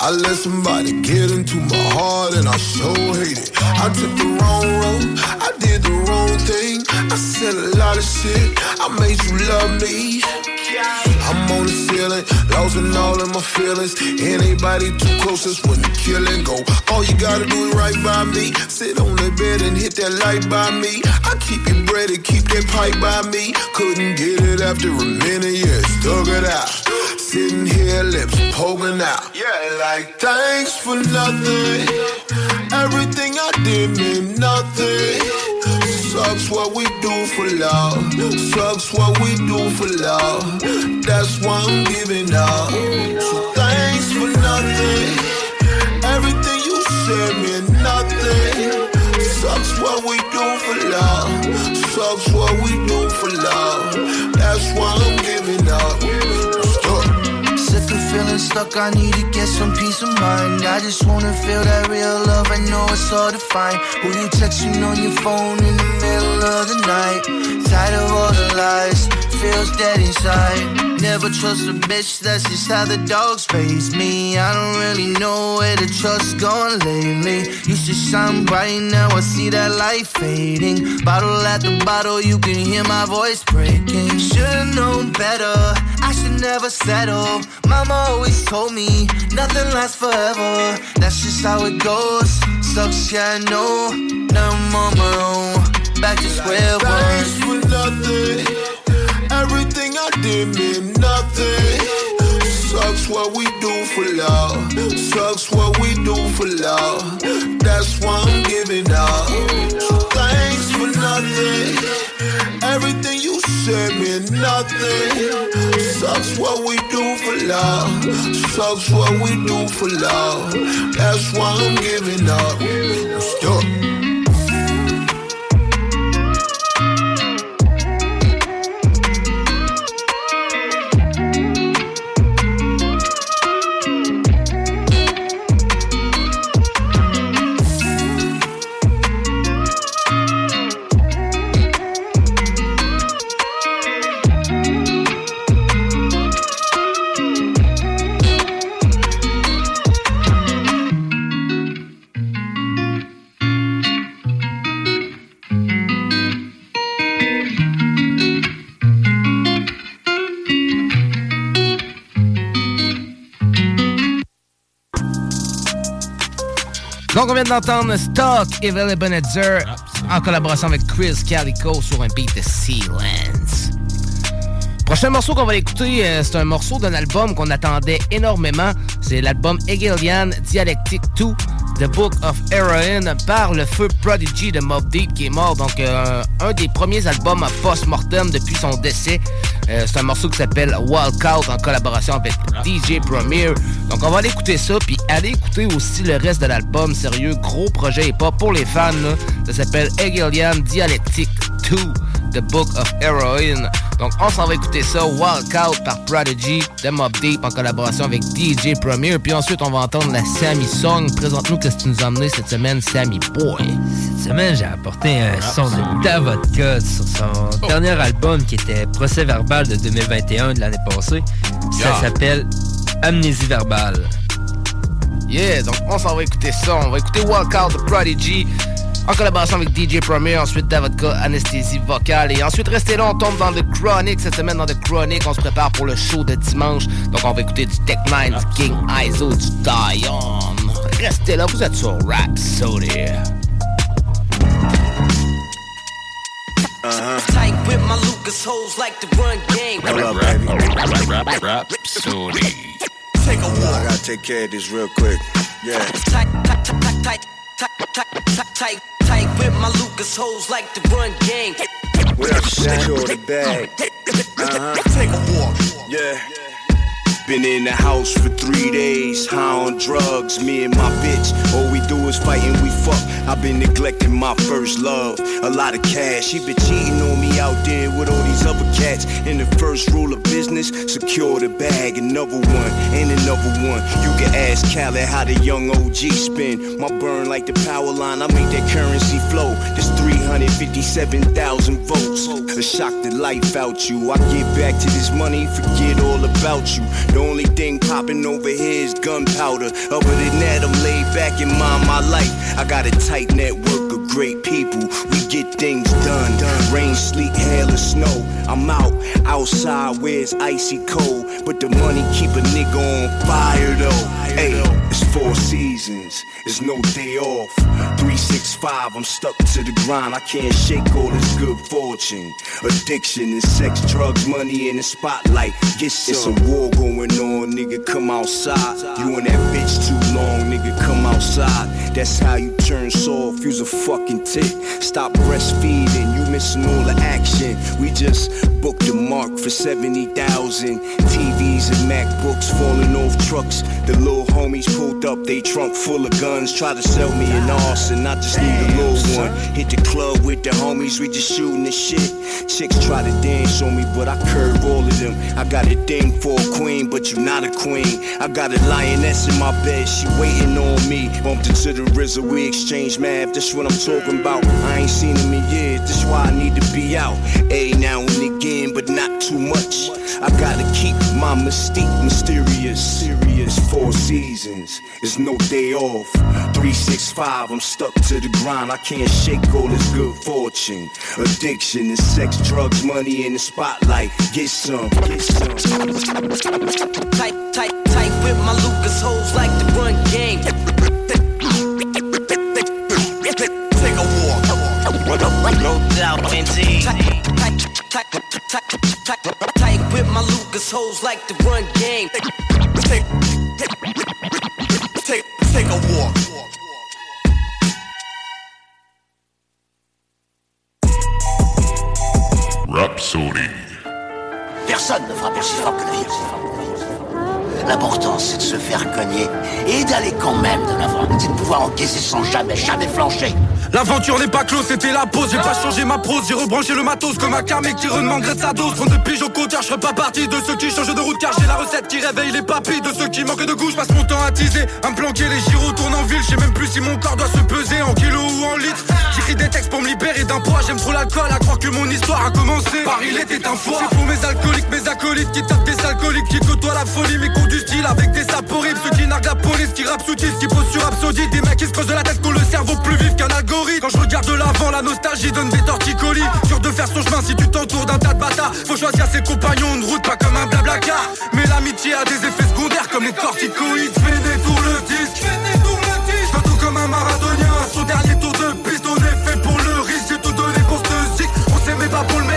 [SPEAKER 14] I let somebody get into my heart and I so hate it. I took the wrong road. I did the wrong thing. I said a lot of shit. I made you love me. I'm on the ceiling, lost in all of my feelings. Anybody too close is when the killing go. All you gotta do is right by me. Sit on the bed and hit that light by me. I keep it breaded, keep that pipe by me. Couldn't get it after a minute, yeah, stuck it out. Sitting here, lips poking out. Yeah, like thanks for nothing. Everything I did meant nothing. Sucks what we do for love. Sucks what we do for love. That's why I'm giving up. So thanks for nothing. Everything you said meant nothing. Sucks what we do for love. Sucks what we do for love. That's why I'm giving up.
[SPEAKER 21] Feeling stuck, I need to get some peace of mind. I just wanna feel that real love, I know it's hard to find. Who you texting on your phone in the middle of the night? Tired of all the lies, feels dead inside. Never trust a bitch, that's just how the dogs raise me. I don't really know where the trust gone lately. Used to shine bright, now I see that light fading. Bottle the bottle, you can hear my voice breaking. Should've known better, I should never settle. Mama always told me nothing lasts forever. That's just how it goes. Sucks, yeah, I know. Now I'm on my own. Back to square
[SPEAKER 14] Thanks
[SPEAKER 21] one.
[SPEAKER 14] for nothing. Everything I did meant nothing. Sucks what we do for love. Sucks what we do for love. That's why I'm giving up. So thanks for nothing. Everything you said meant nothing. Sucks what we do for love. Sucks what we do for love. That's why I'm giving up. I'm stuck.
[SPEAKER 5] Donc, on vient d'entendre Stock Evil Ebenezer en collaboration avec Chris Calico sur un beat de Sealands. Prochain morceau qu'on va écouter, euh, c'est un morceau d'un album qu'on attendait énormément. C'est l'album Hegelian Dialectic 2, The Book of Heroin, par le feu Prodigy de Mob Deep qui est mort. Donc, euh, un des premiers albums post-mortem depuis son décès. Euh, c'est un morceau qui s'appelle Walkout en collaboration avec DJ Premier. Donc on va aller écouter ça, puis aller écouter aussi le reste de l'album. Sérieux, gros projet et pas pour les fans. là. Ça s'appelle Hegelian Dialectic 2, The Book of Heroin. Donc on s'en va écouter ça, Walkout par Prodigy de Mob Deep en collaboration avec DJ Premier. Puis ensuite on va entendre la Sammy Song. Présente-nous qu'est-ce que tu nous as amené cette semaine, Sammy Boy.
[SPEAKER 6] Cette semaine, j'ai apporté un son de Davodka sur son dernier album qui était Procès verbal de 2021 de l'année passée. Ça s'appelle Amnésie verbale.
[SPEAKER 5] Yeah, donc on s'en va écouter ça. On va écouter Walkout de Prodigy en collaboration avec DJ Premier. Ensuite, Davodka, Anesthésie vocale. Et ensuite, restez là, on tombe dans The Chronic. Cette semaine, dans The Chronic, on se prépare pour le show de dimanche. Donc, on va écouter du Tech 9, du King Iso, du Dion. Restez là, vous êtes sur Rhapsody.
[SPEAKER 2] Tight with my Lucas hoes like run game.
[SPEAKER 12] Up, baby.
[SPEAKER 1] Rhapsody.
[SPEAKER 2] Take a
[SPEAKER 12] I gotta take care of this real quick. Yeah.
[SPEAKER 2] Tight, tight, tight, tight, tight, tight, with my Lucas hoes like to run game.
[SPEAKER 12] What up, Secure the bag? Uh huh.
[SPEAKER 2] Take a walk.
[SPEAKER 12] Yeah.
[SPEAKER 22] Been in the house for three days, high on drugs. Me and my bitch, all we do is fight and we fuck. I've been neglecting my first love. A lot of cash, she been cheating on me out there with all these other cats. And the first rule of business, secure the bag. Another one, and another one. You can ask Khaled how the young OG spin. My burn like the power line, I make that currency flow. There's 357,000 votes. A shock the life out you. I get back to this money, forget all about you. The only thing popping over here is gunpowder. Other than that, I'm laid back and mind my life. I got a tight network great people. We get things done. Rain, sleet, hail, or snow. I'm out, outside where it's icy cold. But the money keep a nigga on fire though. Hey, it's four seasons, it's no day off. 365, I'm stuck to the grind. I can't shake all this good fortune. Addiction and sex, drugs, money in the spotlight. Get some. It's a war going on, nigga. Come outside. You and that bitch too long, nigga. Come outside. That's how you turn soft. Use a fucking tick. Stop breastfeeding. You missing all the action. We just mark for 70,000. TVs and MacBooks falling off trucks. The little homies pulled up, they trunk full of guns. Try to sell me an arson. I just need a little one. Hit the club with the homies, we just shooting the shit. Chicks try to dance on me, but I curve all of them. I got a thing for a queen, but you're not a queen. I got a lioness in my bed, she waiting on me. Bumped into the RZA, we exchange math. that's what I'm talking about. I ain't seen him in years, this why I need to be out. A now and again, but not too much. I gotta keep my mystique mysterious. Serious four seasons, it's no day off. 365, I'm stuck to the grind. I can't shake all this good fortune. Addiction and sex, drugs, money in the spotlight. Get some, get some.
[SPEAKER 2] Tight, tight, tight with my Lucas hoes like the run game. Take a walk. No doubt, indeed. Tight, tight, with my Lucas hoes like the run game. Take, take, take a walk.
[SPEAKER 1] Rhapsody.
[SPEAKER 23] Personne ne aussi fort que le virus. L'important, c'est de se faire cogner et d'aller quand même de l'avant. C'est de pouvoir encaisser sans jamais, jamais flancher.
[SPEAKER 24] L'aventure n'est pas close, c'était la pause. J'ai pas changé ma prose, j'ai rebranché le matos comme un carmé qui redemanderait de sa dose. 32 piges au compteur, je serais pas parti de ceux qui changent de route car j'ai la recette qui réveille les papilles. De ceux qui manquent de goût, je passe mon temps à teaser, à me planquer. Les gyros tournent en ville, je sais même plus si mon corps doit se peser en kilos ou en litres. J'écris des textes pour me libérer d'un poids, j'aime trop l'alcool à croire que mon histoire a commencé. Paris était un foie. C'est pour mes alcooliques, mes acolytes qui tapent des alcooliques, qui côtoient la folie, du style avec des sapes horribles. Ceux qui narguent la police, qui rapent sous-titres, qui posent sur Rhapsody. Des mecs qui se creusent de la tête, qu'on le cerveau plus vif qu'un algorithme. Quand je regarde de l'avant, la nostalgie donne des torticolis. Sûr de faire son chemin si tu t'entoures d'un tas de bâtards. Faut choisir ses compagnons de route, pas comme un blabla car. Mais l'amitié a des effets secondaires comme les corticoïdes. Fais détour le disque. Je tout comme un marathonien. Son dernier tour de piste, on est fait pour le risque. J'ai tout donné pour ce zik. On s'aimait pas pour le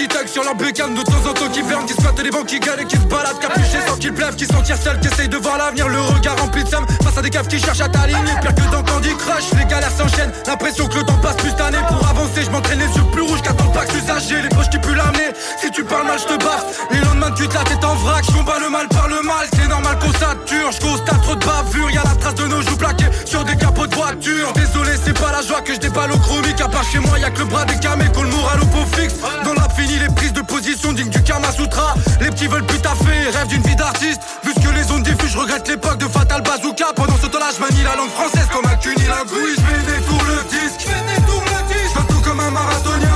[SPEAKER 24] gentils thugs sur leur bécane de temps en temps qui ferment, qui squattent les banques, qui galèrent, qui se baladent, capuchés sans qu'ils pleuvent, qui tirent seuls, qui essayent de voir l'avenir, le regard rempli de somme face à des caves qui cherchent à t'aligner. Pire que dans Candy Crush, les galères s'enchaînent, l'impression que le temps passe plus d'années. Pour avancer, je m'entraîne les yeux plus rouges qu'à ton pack usagé, les poches qui puent l'amener. Si tu parles mal, je te baffe. Les lendemains, tu te la tête en vrac, je combats le mal par le mal, c'est normal qu'on sature. Je constate trop de bavure, y'a la trace de nos joues plaquées sur des capots de voiture. Désolé, c'est pas la joie que je déballe au chronique, à part chez moi, y'a que le bras des camés qu'on moral au pot fixe. Dans la les prises de position dignes du Kama Sutra. Les petits veulent plus taffer, rêvent d'une vie d'artiste. Vu que les ondes diffusent, je regrette l'époque de Fatal Bazooka. Pendant ce temps-là, je manie la langue française comme un cunilingue. Je fais détour le disque. Je fais tout comme un marathonien.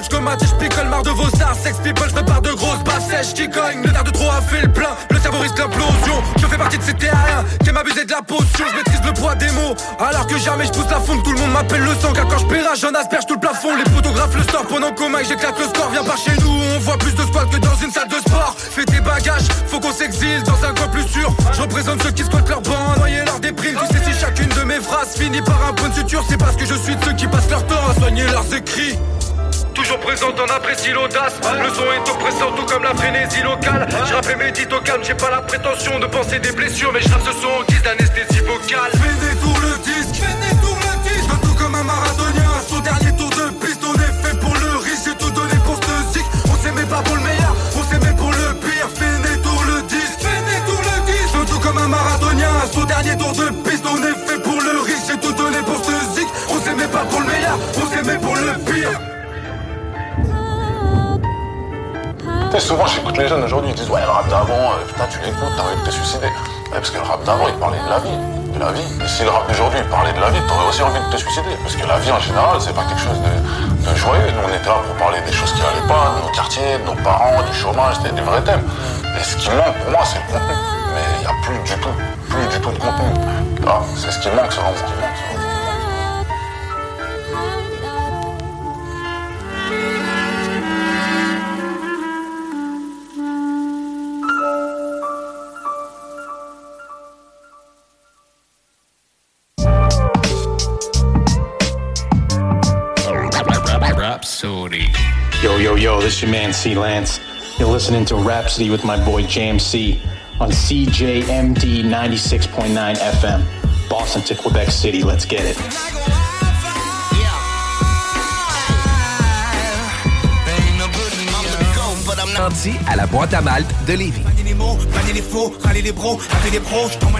[SPEAKER 24] NG, je picole marre de vos stars. Sex people, je prépare de grosses baffes sèches qui cognent. Le nerf de trop a fait le plein, le cerveau risque l'implosion. Je fais partie de ces terriens qui abuser de la posture, je maîtrise le poids des mots. Alors que jamais je pousse la fonte, tout le monde m'appelle le sang. Car quand je j'en asperge tout le plafond. Les photographes le store pendant qu'au mic j'éclate le score. Viens par chez nous, on voit plus de squats que dans une salle de sport. Fais tes bagages, faut qu'on s'exile dans un coin plus sûr. Je représente ceux qui squattent leur banc, noyer leur déprime. Tu sais, si chacune de mes phrases finit par un point de suture, c'est parce que je suis de ceux qui passent leur temps à soigner leurs écrits. Toujours présent, on apprécie l'audace. Le son est oppressant, tout comme la frénésie locale. Je rappe et médite au calme, j'ai pas la prétention de penser des blessures, mais je rappe ce son en guise d'anesthésie vocale. Fais détour le disque, fais détour le disque. Tout comme un marathonien. À son dernier tour de piste, on est fait pour le risque. J'ai tout donné pour ce zik. On s'aimait pas pour le meilleur, on s'aimait pour le pire. Fais détour le disque, fais détour le disque. Tout comme un marathonien. À son dernier tour de piste, on est fait pour le risque. J'ai tout donné pour ce zik. On s'aimait pas pour le meilleur, on s'aimait pour le pire.
[SPEAKER 25] Souvent j'écoute les jeunes aujourd'hui, ils disent ouais le rap d'avant, euh, putain tu l'écoutes, t'as envie de te suicider. Parce que le rap d'avant il parlait de la vie, de la vie. Et si le rap d'aujourd'hui parlait de la vie, t'aurais aussi envie de te suicider. Parce que la vie en général, c'est pas quelque chose de, de joyeux. Nous on était là pour parler des choses qui allaient pas, de nos quartiers, de nos parents, du chômage, c'était des vrais thèmes. Et ce qui manque pour moi c'est le contenu. Mais il n'y a plus du tout, plus du tout de contenu. Ah, c'est ce qui manque selon moi.
[SPEAKER 26] Yo, yo, this is your man C Lance. You're listening to Rhapsody with my boy James C on CJMD 96.9 FM, Boston to Quebec City. Let's get it.
[SPEAKER 27] Anti à la boîte à malte de Lévis.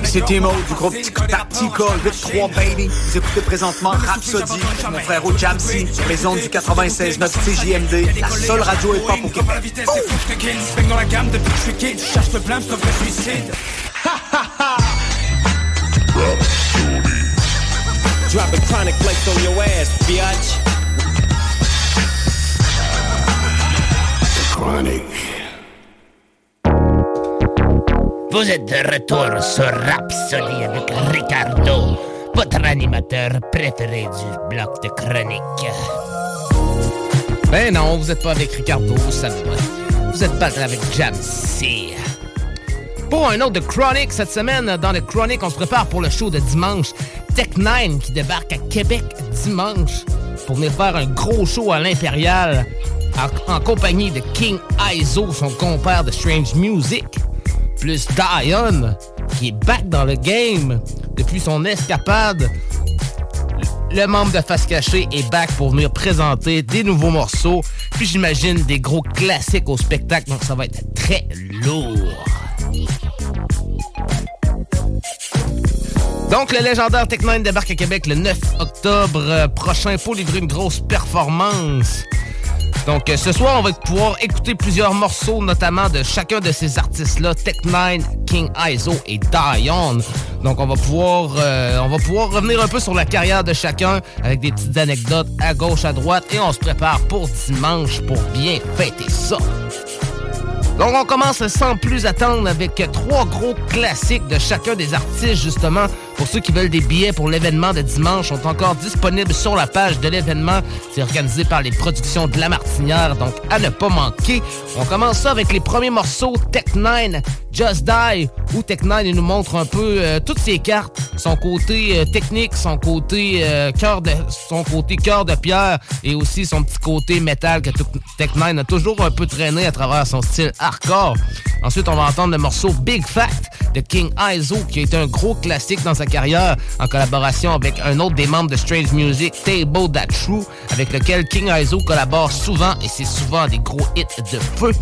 [SPEAKER 28] C'est Mo du groupe Tactical 8-3 Baby. Vous écoutez présentement Rhapsody, mon frère au les ondes du 96.9 CJMD, la seule radio hip-hop au Québec.
[SPEAKER 13] dans la gamme depuis que je suis kid, je cherche le blâme, je te fais suicide.
[SPEAKER 29] Drop a chronic flex on your ass, biatch. Chronic.
[SPEAKER 5] Vous êtes de retour sur Rhapsody avec Ricardo, votre animateur préféré du bloc de chronique. Ben non, vous êtes pas avec Ricardo, vous savez pas. Vous êtes pas avec Jamsey. Pour un autre de Chronic, cette semaine, dans le Chronic, on se prépare pour le show de dimanche. Tech9 qui débarque à Québec dimanche pour venir faire un gros show à l'Impérial en, en compagnie de King Iso, son compère de Strange Music, plus Dion qui est back dans le game depuis son escapade. Le membre de Face Cachée est back pour venir présenter des nouveaux morceaux, puis j'imagine des gros classiques au spectacle, donc ça va être très lourd. Donc, le légendaire Tech9 débarque à Québec le 9 octobre prochain pour livrer une grosse performance. Donc, euh, ce soir, on va pouvoir écouter plusieurs morceaux, notamment de chacun de ces artistes-là, Tech9, King Iso et Dion. Donc, on va pouvoir, euh, on va pouvoir revenir un peu sur la carrière de chacun avec des petites anecdotes à gauche, à droite, et on se prépare pour dimanche pour bien fêter ça. Donc on commence sans plus attendre avec trois gros classiques de chacun des artistes justement. Pour ceux qui veulent des billets pour l'événement de dimanche, sont encore disponibles sur la page de l'événement. C'est organisé par les productions de La Martinière, donc à ne pas manquer. On commence ça avec les premiers morceaux Tech 9, Just Die, où Tech 9 il nous montre un peu euh, toutes ses cartes, son côté euh, technique, son côté euh, cœur de son côté cœur de pierre et aussi son petit côté métal que Tech 9 a toujours un peu traîné à travers son style hardcore. Ensuite, on va entendre le morceau Big Fact de King Iso, qui été un gros classique dans sa carrière, en collaboration avec un autre des membres de Strange Music, Table That True, avec lequel King Iso collabore souvent, et c'est souvent des gros hits de feu.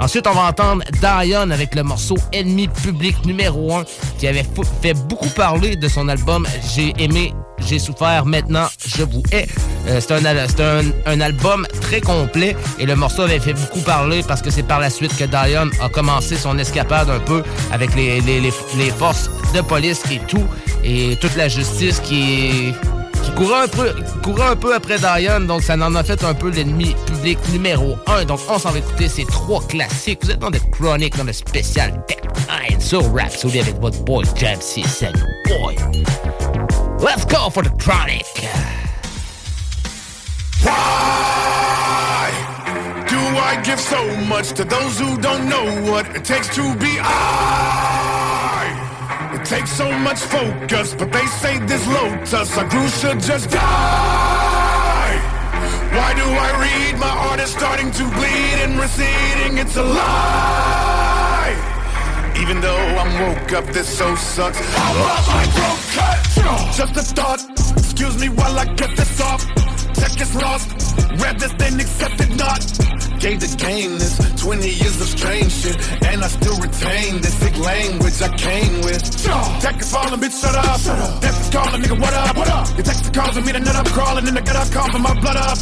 [SPEAKER 5] Ensuite, on va entendre Dion avec le morceau Ennemi public numéro 1, qui avait fait beaucoup parler de son album J'ai aimé j'ai souffert, maintenant je vous hais. Euh, c'est un, un, un album très complet et le morceau avait fait beaucoup parler parce que c'est par la suite que Dion a commencé son escapade un peu avec les, les, les, forces de police et tout et toute la justice qui, courait un peu, un peu après Diane, donc ça en a fait un peu l'ennemi public numéro 1. Donc on s'en va écouter ces trois classiques. Vous êtes dans des chroniques, dans le spécial Tech 9 sur Rhapsody avec votre boy Jam C. Salut, boy. Let's go for the chronic.
[SPEAKER 9] Why do I give so much to those who don't know what it takes to be I? It takes so much focus, but they say this lotus a grew should just die. Why do I read my art is starting to bleed and receding? It's a lie. Even though I'm woke up, this so sucks. How about my throat cut? Just a thought. Excuse me while I get this off. Check is lost. Rather than then accepted not. Gave the game this 20 years of strange shit. And I still retain this sick language I came with. Tech is falling, bitch, shut up. Shut up. Death is calling, nigga, what up? What up? Your text is causing me to nut up, crawling, and I get up, coughing my blood up.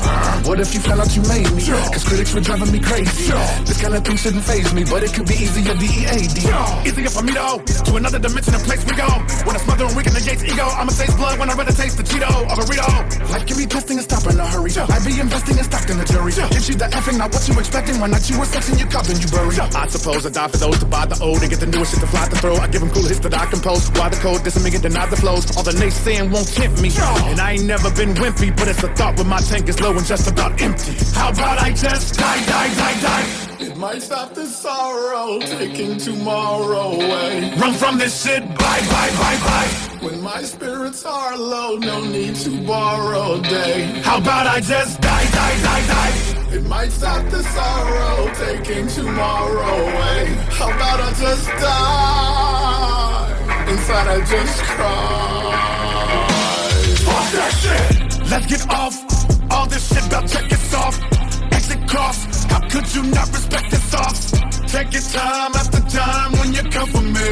[SPEAKER 9] What if you found out you made me? Cause critics were driving me crazy. This kind of thing shouldn't phase me, but it could be easier, D-E-A-D. Easier for me though, to another dimension and place we go. When I smother and weaken the gates ego, I'ma taste blood when I rather taste the Cheeto or burrito. Life can be testing and stop in a hurry. I be investing and stocking the jury. Gives you the effing, not what you expecting. Why not you were sexing, you cup and you bury. I suppose I die for those to buy the old and get the newest shit to fly to throw. I give them cool hits that I compose. Why the code, this and me get denied the flows. All the naysaying won't tempt me. And I ain't never been wimpy, but it's a thought when my tank is low and just about empty. How about I just die, die, die, die? It might stop the sorrow, taking tomorrow away. Run from this shit, bye, bye, bye, bye. When my spirits are low, no need to borrow day. How about I just die, die, die, die? It might stop the sorrow, taking tomorrow away. How about I just die? Inside I just cry. Fuck that shit! Let's get off all this shit about check it off. Cost. How could you not respect this off? Take your time after time when you come for me.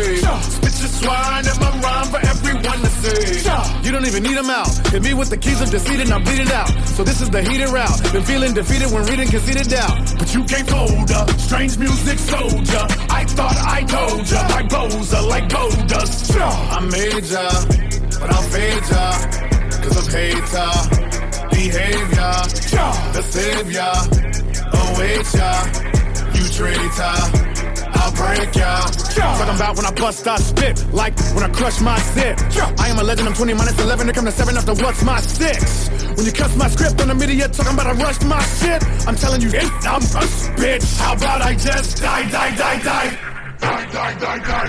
[SPEAKER 9] Spit your swine in my rhyme for everyone to see. Yeah. You don't even need them out. Hit me with the keys of deceit and I bleed it out. So this is the heated route. Been feeling defeated when reading conceited doubt. But you can't fold up. Strange music soldier. I thought I told ya. Like Boza, like Goldust. I made ya, but I'll fade ya. Cause of hater behavior. The savior awaits ya. You traitor. I'll break ya. Talking about when I bust, I spit. Like when I crush my zip. I am a legend, I'm 20 minus 11 to come to 7 after what's my 6. When you cuss my script on the media, talking about I rushed my shit. I'm telling you, hey, I'm a bitch. How about I just die, die, die, die? Die, die, die, die.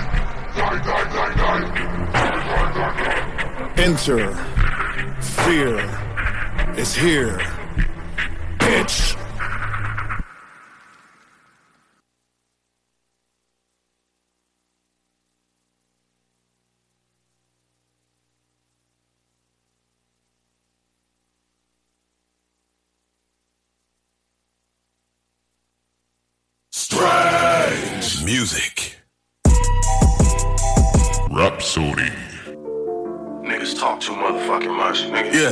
[SPEAKER 9] Die, die, die, die. Enter. Fear is here. Bitch.
[SPEAKER 12] Much, nigga.
[SPEAKER 8] Yeah,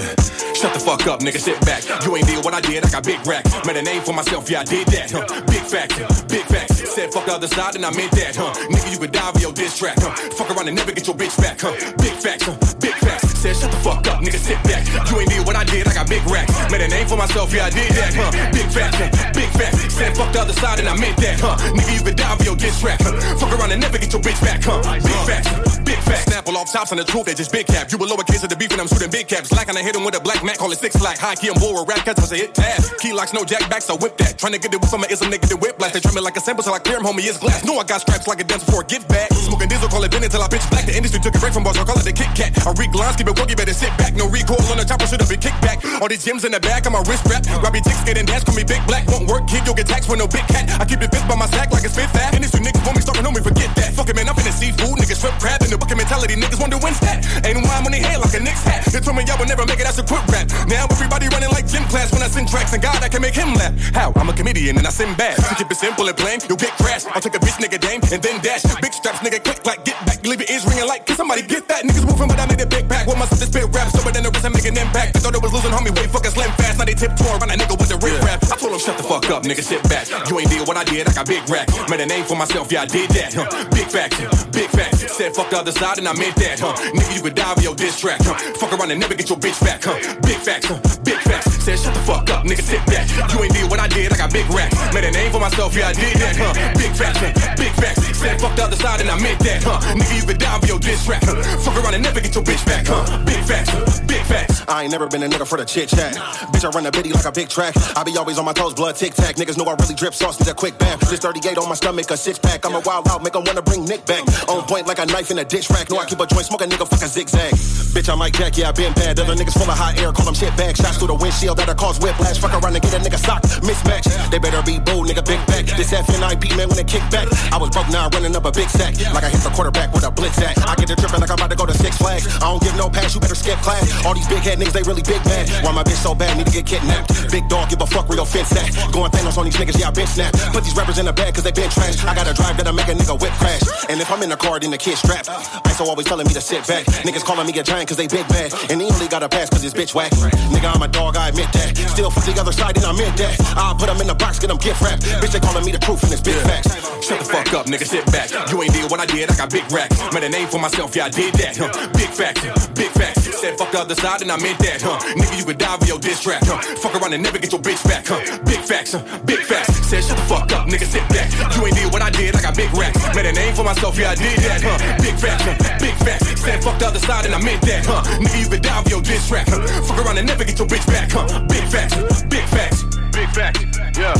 [SPEAKER 8] shut the fuck up, nigga. Sit back. You ain't did what I did. I got big rack. Made a name for myself. Yeah, I did that. Huh? Big facts. Big facts. Said fuck the other side, and I meant that. Huh? Nigga, you could die for your diss track. Huh? Fuck around and never get your bitch back. Huh? Big facts. Huh? Big facts. Said shut the fuck up, nigga. Sit back. You ain't did what I did. I got big racks. Made a name for myself. Yeah, I did that. Huh? Big facts. Huh? Big facts. Said fuck the other side, and I meant that. Huh? Nigga, you could die for your diss track. Huh? Fuck around and never get your bitch back. Huh? Big facts. Big facts. Snapple off tops on the truth. They just big cap. You a lowercase of the beef and I'm shooting big caps. Like and I hit him with a black Mac, call it six like high key. I'm bored with rap cats, I say hit tab. Key locks, no jack backs, I whip that. Trying to get the whip from my is a nigga the whip blast. They try me like a sample till I clear him, homie, it's glass. Know I got straps like a dancer for a gift bag. Smoking diesel, call it dinner till I pitch black. The industry took a break from bars, I call it the Kit Kat. I read lines, keep it work, you better sit back. No recoil on the top, I should have been kicked back. All these gems in the back, I'm a wrist wrap. Robbie ticks, get and dance, call me big black. Won't work, kid, you'll get taxed for no big cat. I keep it fist by my sack like it's fifth fat. two niggas want me starting on me, forget that. Fuck it, man, I'm finna seafood, niggas shrimp crab. In the bucket mentality, niggas wonder when's that. Ain't wine on their head like a Knicks hat. They told me y'all would never make it, that's a quick rap. Now everybody running like gym class when I send tracks, and God, I can make him laugh. How? I'm a comedian and I send bad. To keep it simple and plain, you'll get crashed. I'll take a bitch nigga dame and then dash. Big straps, nigga, click like get back. Leave your ears ringing like, can somebody get that? Niggas moving, but I made a big pack. What myself to spit rap, so but then the rest I make an impact. They thought it was losing, homie, wait, fuck a slim fast. Now they they tiptoe around a nigga with the rip rap. I told him shut the fuck up, nigga, sit back. You ain't did what I did, I got big rack. Made a name for myself, yeah, I did that. Huh. Big facts, big facts. Said fuck the other side and I meant that, huh. Nigga, you could die with your diss track. Huh. Fuck around and never get your bitch back, huh. Big facts, huh. big facts. Said shut the fuck up, nigga, sit back. You ain't did what I did, I got big rack. Made a name for myself, yeah, I did that, huh. Big facts, huh. big facts. Said fuck the other side and I meant that, huh. Nigga, you could die with your diss track. Huh. Fuck around and never get your bitch back, huh. Big facts, big facts.
[SPEAKER 30] I ain't never been a nigga for the chit chat. Bitch, I run a bitty like a big track. I be always on my toes, blood tic tac. Niggas know I really drip sauce, need a quick bath. This 38 on my stomach, a six pack. I'm a wild out, make 'em wanna bring Nick back. On point like a knife in a dish rack. Know I keep a joint, smoke a nigga, fuck a zigzag. Bitch, I'm like Jack, yeah, I been bad. Other niggas full of hot air, call them shit bag. Shots through the windshield that'll cause whiplash. Fuck around and get a nigga sock, mismatch. They better be bold, nigga, big back. This FNIP, man, when it kick back. I was broke now, running up a big sack. Like I hit the quarterback with a blitz act. I get to tripping like I'm about to go to Six Flags. I don't give no pass, you better skip class. All these big head niggas, they really big mad. Why my bitch so bad, need to get kidnapped. Big dog, give a fuck real fence that. Going Thanos on these niggas, yeah, I been snap. Put these rappers in the bag cause they been trash. I got a drive that'll make a nigga whip crash. And if I'm in the car, then the kid strapped. ISO always telling me to sit back. Niggas calling me a giant cause they big bad. And he only got a pass cause his bitch whack. Nigga, I'm a dog, I admit that. Still for the other side, and I meant that. I'll put them in the box, get them gift wrapped. Bitch, they calling me the proof in this big facts.
[SPEAKER 8] Shut the fuck up, nigga, sit back. You ain't did what I did, I got big racks. Made a name for myself, yeah, I did that. Big facts, big facts. Said fuck the other side and I meant that, huh. Nigga, you could die with your diss track, huh. Fuck around and never get your bitch back, huh. Big facts, huh. big facts. Said shut the fuck up, nigga, sit back. You ain't did what I did, I got big racks. Made a name for myself, yeah, I did that, huh. Big facts, huh. big facts. Said fuck the other side and I meant that, huh. Nigga, you could die with your diss track, huh. Fuck around and never get your bitch back, huh. Big facts, big facts.
[SPEAKER 25] Big facts, yeah.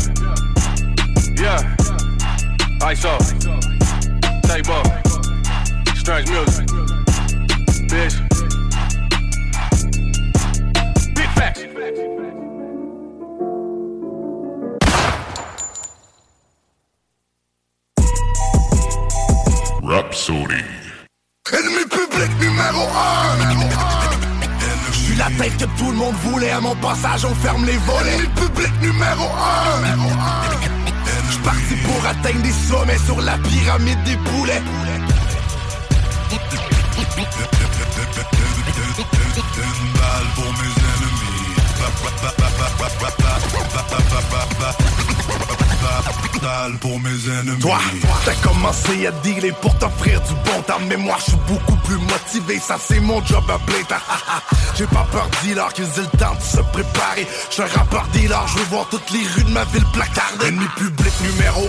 [SPEAKER 25] Yeah. ISO. Table. Strange music. Bitch.
[SPEAKER 31] Rhapsody.
[SPEAKER 14] Ennemi public numéro 1 Je suis la tête que tout le monde voulait À mon passage on ferme les volets Ennemi public numéro 1 Je parti pour atteindre des sommets Sur la pyramide des poulets
[SPEAKER 32] Une balle pour mes ennemis. Pour mes ennemis.
[SPEAKER 14] Toi, t'as commencé à dealer pour t'offrir du bon temps Mais moi je suis beaucoup plus motivé Ça c'est mon job à plein temps. J'ai pas peur dealer qu'ils aient le temps de se préparer. Je suis un rappeur dealer, je veux voir toutes les rues de ma ville placardées. Ennemi public numéro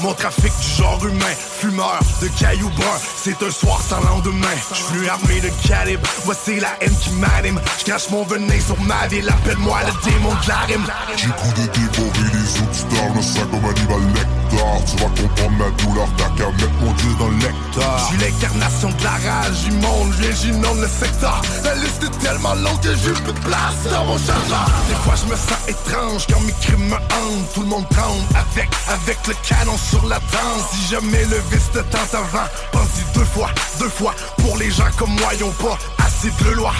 [SPEAKER 14] 1 Mon trafic du genre humain. Fumeur de cailloux bruns C'est un soir sans lendemain. Je suis armé de calibre Voici la haine qui m'anime. Je crache mon venin sur ma ville Appelle-moi le démon de la rime.
[SPEAKER 32] J'ai goût de dévorer les auditeurs, le sac comme Hannibal Tu vas comprendre ma douleur, t'as qu'à mettre mon dieu dans le lecteur.
[SPEAKER 14] Je suis l'incarnation de la rage immonde, j'inonde le secteur La liste est tellement longue que j'ai plus de place dans mon chargeur. Des fois je me sens étrange quand mes crimes me hantent. Tout le monde tremble avec, avec le canon sur la danse. Si jamais le vice te tente avant, pense-y deux fois, deux fois. Pour les gens comme moi, ils ont pas assez de loi.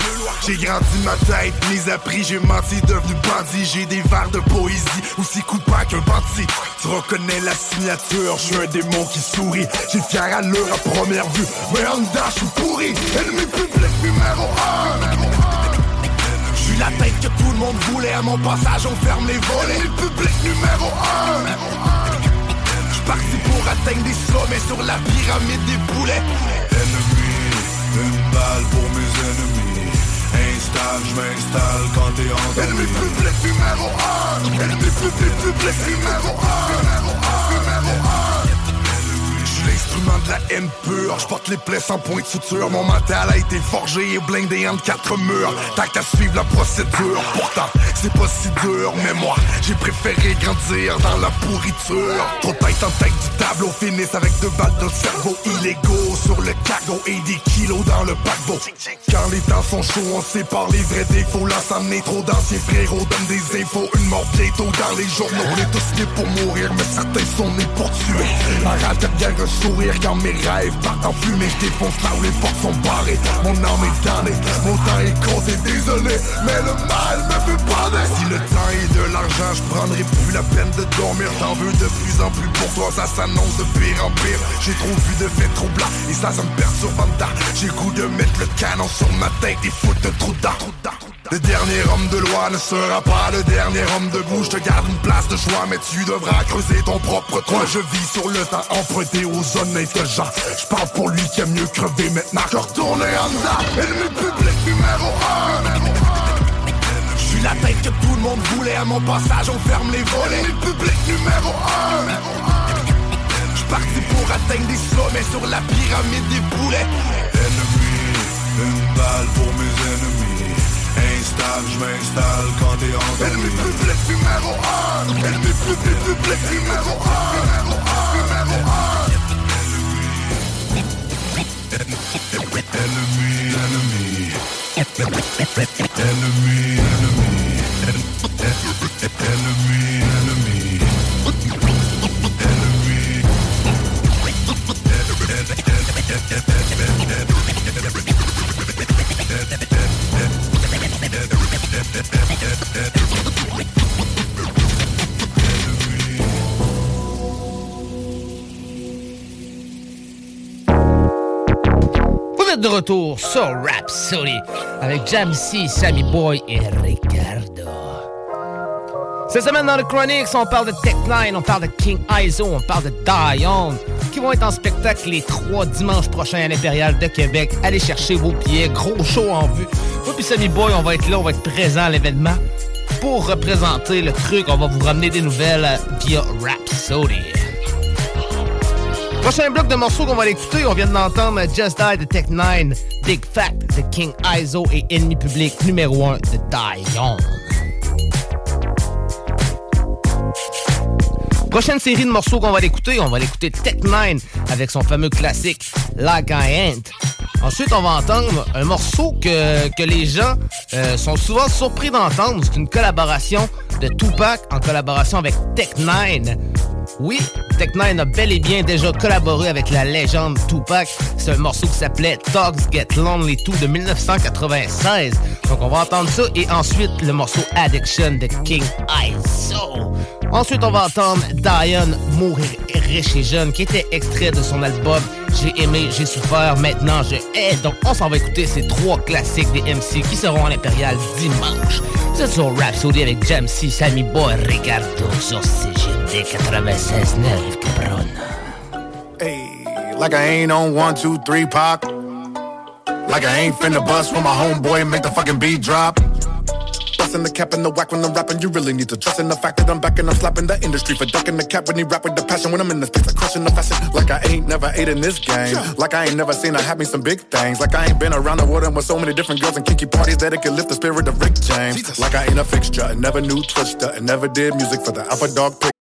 [SPEAKER 14] J'ai grandi ma tête, mis à prix, j'ai menti, devenu bandit. J'ai des vers de poésie, aussi coupant qu'un bandit. Tu reconnais la signature, je suis un démon qui sourit J'ai fier allure à première vue, mais en je suis pourri. Ennemi public numéro 1 Je suis la tête que tout le monde voulait, à mon passage on ferme les volets. Ennemi public numéro 1 Je parti pour atteindre des sommets sur la pyramide des boulets
[SPEAKER 32] Ennemi, une balle pour mes ennemis m'installe, je m'installe quand t'es en
[SPEAKER 14] Ennemi public numéro 1 Ennemi de la haine pure. Je porte les plaies sans point de suture. Mon mental a été forgé et blindé entre quatre murs. T'as qu'à suivre la procédure. Pourtant, c'est pas si dur. Mais moi, j'ai préféré grandir dans la pourriture. Trop tête en tête du tableau. Finissent avec deux balles dans le cerveau. Illégaux sur le cargo et des kilos dans le paquebot. Quand les temps sont chauds, on sépare les vrais défauts. Là, ça trop d'anciens frérots. Donne des infos. Une mort bientôt dans les journaux. On est tous nés pour mourir, mais certains sont nés pour tuer. La rate gang un sourire quand mes rêves partent en fumée. Je défonce là où les portes sont barrées. Mon âme est damnée. Mon temps est compté, désolé. Mais le mal me fait bander Si le temps est de l'argent Je prendrai plus la peine de dormir. T'en veux de plus en plus pour toi Ça s'annonce de pire en pire. J'ai trop vu de faits troublants Et ça, ça me perturbe en J'ai goût de mettre le canon sur ma tête Et foutre un trou dedans
[SPEAKER 9] Le dernier homme de loi ne sera pas le dernier homme debout. Je te garde une place de choix, mais tu devras creuser ton propre trou. Je vis sur le temps emprunté aux honnêtes gens. Je parle pour lui qui a mieux crevé maintenant que retourner en dedans. Ennemi public numéro 1. Je suis la tête que tout le monde voulait. À mon passage, on ferme les volets. Ennemi public numéro 1. Je parti pour atteindre des sommets sur la pyramide des boulets. Ennemi, une balle pour mes ennemis. Installe, je m'installe quand t'es en Ennemi public numéro 1 Ennemi public, public numéro 1 Numéro 1, numéro 1 Ennemi, ennemi Ennemi, ennemi Ennemi, ennemi
[SPEAKER 5] Vous de retour sur Rhapsody avec Jamsey, Sammy Boy et Ricardo. Cette semaine dans le Chronix, on parle de Tech 9, on parle de King Iso, on parle de Dion, qui vont être en spectacle les trois dimanches prochains à l'Impérial de Québec. Allez chercher vos billets, gros show en vue. Moi puis Sammy Boy, on va être là, on va être présent à l'événement. Pour représenter le truc, on va vous ramener des nouvelles via Rhapsody. Prochain bloc de morceaux qu'on va l'écouter, on vient d'entendre Just Die de Tech 9, Big Fact de King Iso et Ennemi Public numéro 1 de Dion. Prochaine série de morceaux qu'on va l'écouter, on va l'écouter Tech 9 avec son fameux classique Like I Ain't. Ensuite, on va entendre un morceau que, que les gens euh, sont souvent surpris d'entendre. C'est une collaboration de Tupac en collaboration avec Tech 9. Oui, Tech 9 a bel et bien déjà collaboré avec la légende Tupac. C'est un morceau qui s'appelait Dogs Get Lonely 2 de 1996. Donc on va entendre ça et ensuite le morceau Addiction de King Iso. Ensuite, on va entendre Diane Mourir riche et jeune qui était extrait de son album J'ai aimé, j'ai souffert, maintenant je hais. Donc on s'en va écouter ces trois classiques des MC qui seront à l'Impérial dimanche. Êtes sur Rhapsody avec Jamsey, Sammy Boy, Ricardo sur CGD 96.9 Cabron.
[SPEAKER 9] Hey, like I ain't on one, two, three pop. Like I ain't finna bust with my homeboy make the fucking beat drop. Busting the cap and the whack when I'm rapping, you really need to trust in the fact that I'm back and I'm slapping the industry for ducking the cap when he rap with the passion. When I'm in this place, I crushing the fashion. Like I ain't never ate in this game. Like I ain't never seen her have me some big things. Like I ain't been around the world and with so many different girls and kinky parties that it can lift the spirit of Rick James. Like I ain't a fixture, never knew Twister, and never did music for the Alpha Dog Pick.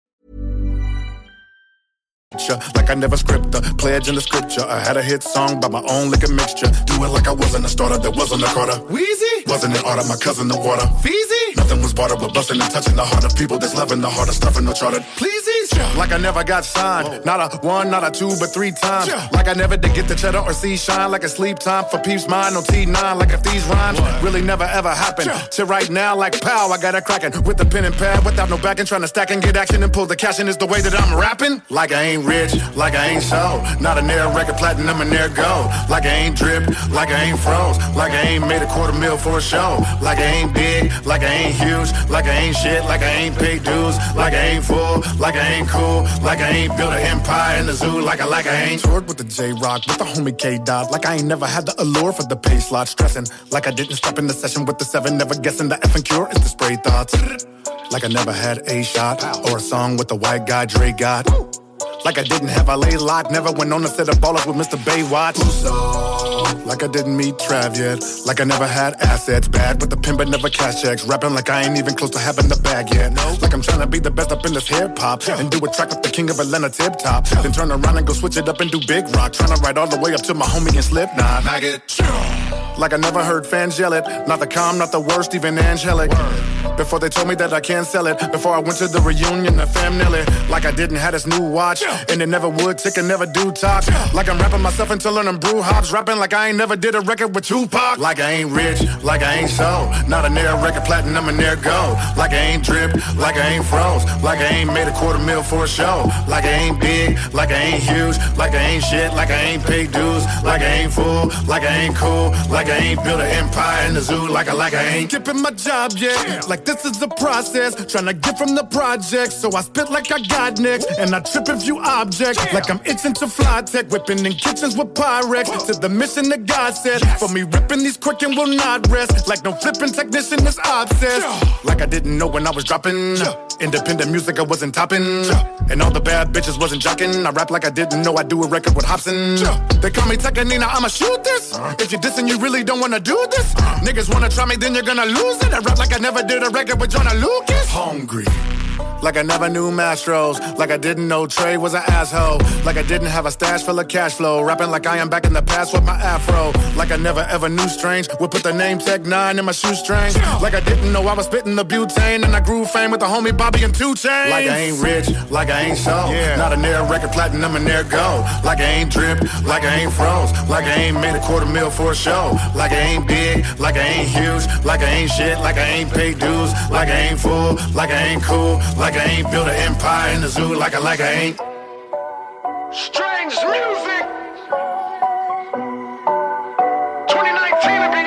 [SPEAKER 9] Like I never script a pledge in the scripture. I had a hit song by my own liquor mixture. Do it like I wasn't a starter, that wasn't a Carter. Weezy wasn't an order, my cousin the water. Feezy nothing was barter, but busting and touching the heart of people that's loving the heart of stuff stuffing no charter. Pleases like I never got signed. Oh. Not a one, not a two, but three times. Like I never did get the cheddar or see shine. Like a sleep time for peeps mine. No T9. Like if these rhymes really never ever happened. To right now, like pow, I got it cracking with the pen and pad without no backing. Trying to stack and get action and pull the cash in is the way that I'm rapping. Like I ain't rich, like I ain't so. Not a near record platinum and near go. Like I ain't dripped, like I ain't froze. Like I ain't made a quarter mil for a show. Like I ain't big, like I ain't huge. Like I ain't shit, like I ain't paid dues. Like I ain't full, like I ain't ain't cool, like I ain't built an empire in the zoo, like I like I ain't toured with the Jay Rock, with the homie K Dot, like I ain't never had the allure for the pay slot, stressing, like I didn't step in the session with the seven, never guessing the effing cure is the spray thoughts, like I never had a shot or a song with the white guy Dre got. Like I didn't have a lay lock, never went on a set of ballers with Mr. Baywatch. Like I didn't meet Trav yet. Like I never had assets, bad with the pin but never cash checks. Rapping like I ain't even close to having the bag yet. No. Like I'm trying to be the best up in this hip hop and do a track with the king of Atlanta tip top. Then turn around and go switch it up and do big rock. Trying to ride all the way up to my homie and Slipknot. I get like I never heard fans yell it. Not the calm, not the worst, even angelic. Before they told me that I can't sell it. Before I went to the reunion, the fam nearly. Like I didn't have this new watch. And it never would tick and never do talk. Like I'm rapping myself into learning brew hops. Rapping like I ain't never did a record with Tupac. Like I ain't rich, like I ain't so. Not a near record platinum and near go. Like I ain't drip, like I ain't froze. Like I ain't made a quarter mil for a show. Like I ain't big, like I ain't huge. Like I ain't shit, like I ain't paid dues. Like I ain't fool, like I ain't cool. Like I ain't built an empire in the zoo. Like I like I ain't skipping my job yet. Like this is the process. Trying to get from the project. So I spit like I got next. And I trip a few objects. Like I'm itching to fly tech. Whipping in kitchens with Pyrex. To the mission that God said. For me ripping these quick and will not rest. Like no flipping technician is obsessed. Like I didn't know when I was dropping. Independent music I wasn't topping. And all the bad bitches wasn't jocking. I rap like I didn't know I do a record with Hopsin. They call me Tecca Nina, I'ma shoot this. Uh-huh. If you're dissing, you really don't wanna do this. Niggas wanna try me, then you're gonna lose it. I rap like I never did a record with Joyner Lucas. Hungry. Like I never knew Mastros. Like I didn't know Trey was an asshole. Like I didn't have a stash full of cash flow. Rapping like I am back in the past with my afro. Like I never ever knew strange. Would put the name Tech N9ne in my shoestring. Like I didn't know I was spitting the butane. And I grew fame with the homie Bobby and Two Chainz. Like I ain't rich. Like I ain't so. Not a near record platinum and near go. Like I ain't drip. Like I ain't froze. Like I ain't made a quarter mil for a show. Like I ain't big. Like I ain't huge. Like I ain't shit. Like I ain't paid dues. Like I ain't fool. Like I ain't cool. Like I ain't built an empire in the zoo. Like I like I ain't.
[SPEAKER 12] Strange music. 2019 and beyond,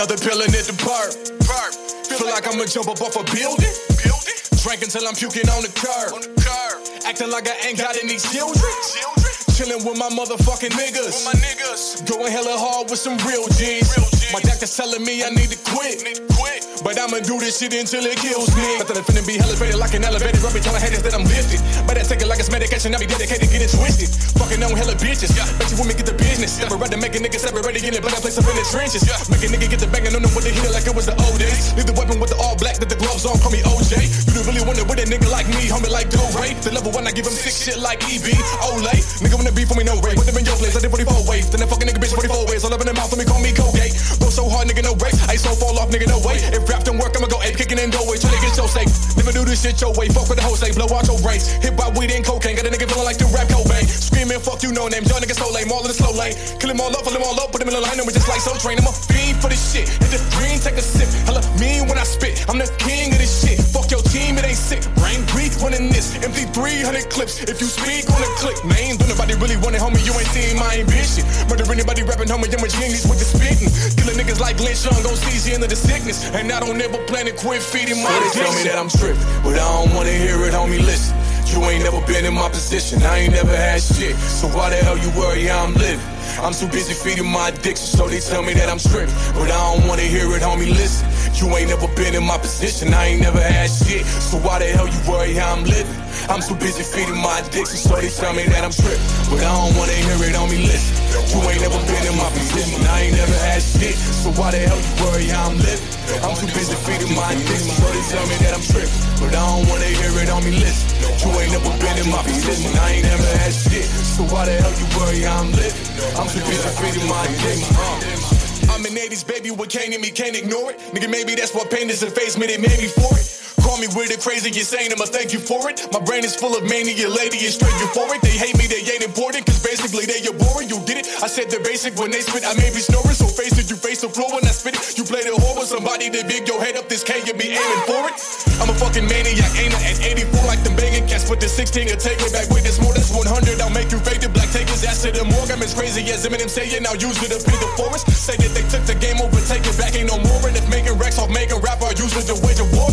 [SPEAKER 8] another pill and the park. Feel like I'ma jump up off a building. Drink until I'm puking on the curb. Acting like I ain't got any children. Chilling with my motherfucking niggas. With my niggas. Going hella hard with some real G's. My doctor's telling me I need to quit. But I'ma do this shit until it kills me. Nothing finna be elevated like an elevator. Rubbing telling haters that I'm lifted. But I take it like it's medication. I be dedicated, get it twisted. Fucking on hella bitches. Yeah. Bet you women get the business. Never rather make a nigga separate in it, but I place up in the trenches. Yeah. Make a nigga get the banging on them with the heater like it was the old days. Leave the weapon with the all black, that the gloves on, call me OJ. You don't really it with a nigga like me, homie like Doe Ray. The level one, I give him sick shit like EB. Olay. Nigga be for me, no way. Put them in your place, I did 44 ways. Then that fucking nigga bitch 44 ways. All up in the mouth, let me call me Colgate. Blow so hard, nigga, no break. I so fall off, nigga, no way. If rap don't work, I'ma go ape, kicking in doorways. Tryna get your safe. Never do this shit your way. Fuck with the whole say, blow out your brains. Hit by weed and cocaine. Got a nigga feeling like the rap Cobain. Screaming, fuck you, no name. Y'all niggas so lame. All in the slow lane. Kill them all up, pull them all up, put in the line. And we just like so train. I'm a fiend for this shit. Hit the green, take a sip. Hella mean when I spit. I'm the king of this shit. Fuck your team, it ain't sick. Brain breathe running this. Empty 300 clips. If you speak on the click, man, don't nobody really want it, homie. You ain't seen my ambition. Murder anybody rapping, homie. I'm a genius with the spitting. Killing niggas like Lynch Young, gon' seize you into the sickness. And I don't ever plan to quit feeding my
[SPEAKER 33] they tell me that I'm tripping, but I don't wanna hear it, homie. Listen, you ain't never been in my position. I ain't never had shit. So why the hell you worry how I'm living? I'm too busy feeding my addiction, so they tell me that I'm tripping, but I don't wanna hear it, homie. Listen, you ain't never been in my position. I ain't never had shit. So why the hell you worry how I'm living? I'm too busy feeding my addiction, so they tell me that I'm tripping, but I don't wanna hear it, homie. Listen, you ain't never been in my position. I ain't never had shit. So why the hell you worry how I'm living? I'm too busy feeding my addiction, so they tell me that I'm tripping, but I don't wanna hear it, homie. Listen, you ain't never been in my position. I ain't never had shit. So why the hell you worry how I'm living? I'm too busy feeding my addiction.
[SPEAKER 8] I'm an 80s baby, what can't in me, can't ignore it. Nigga, maybe that's what pain is and face me, they made me for it. Call me weird and crazy, insane, I'ma thank you for it. My brain is full of mania, lady is straight euphoric. They hate me, they ain't important, cause basically they are boring. You get it? I said the basic when they spit, I may be snoring, so face it, you face the floor when I spit it. You play the whore with somebody that big your head up, this K, you be aiming for it. I'm a fucking maniac, ain't I? At 84, like them banging cats, put the 16 and take me back with this more, that's 100. I'll make you fade the black, take his ass to the morgue. I'm as crazy as Eminem saying, now use it to feed the forest. Say that they took the game over, take it back, ain't no more. And if making racks off making rap, use it to wage a war.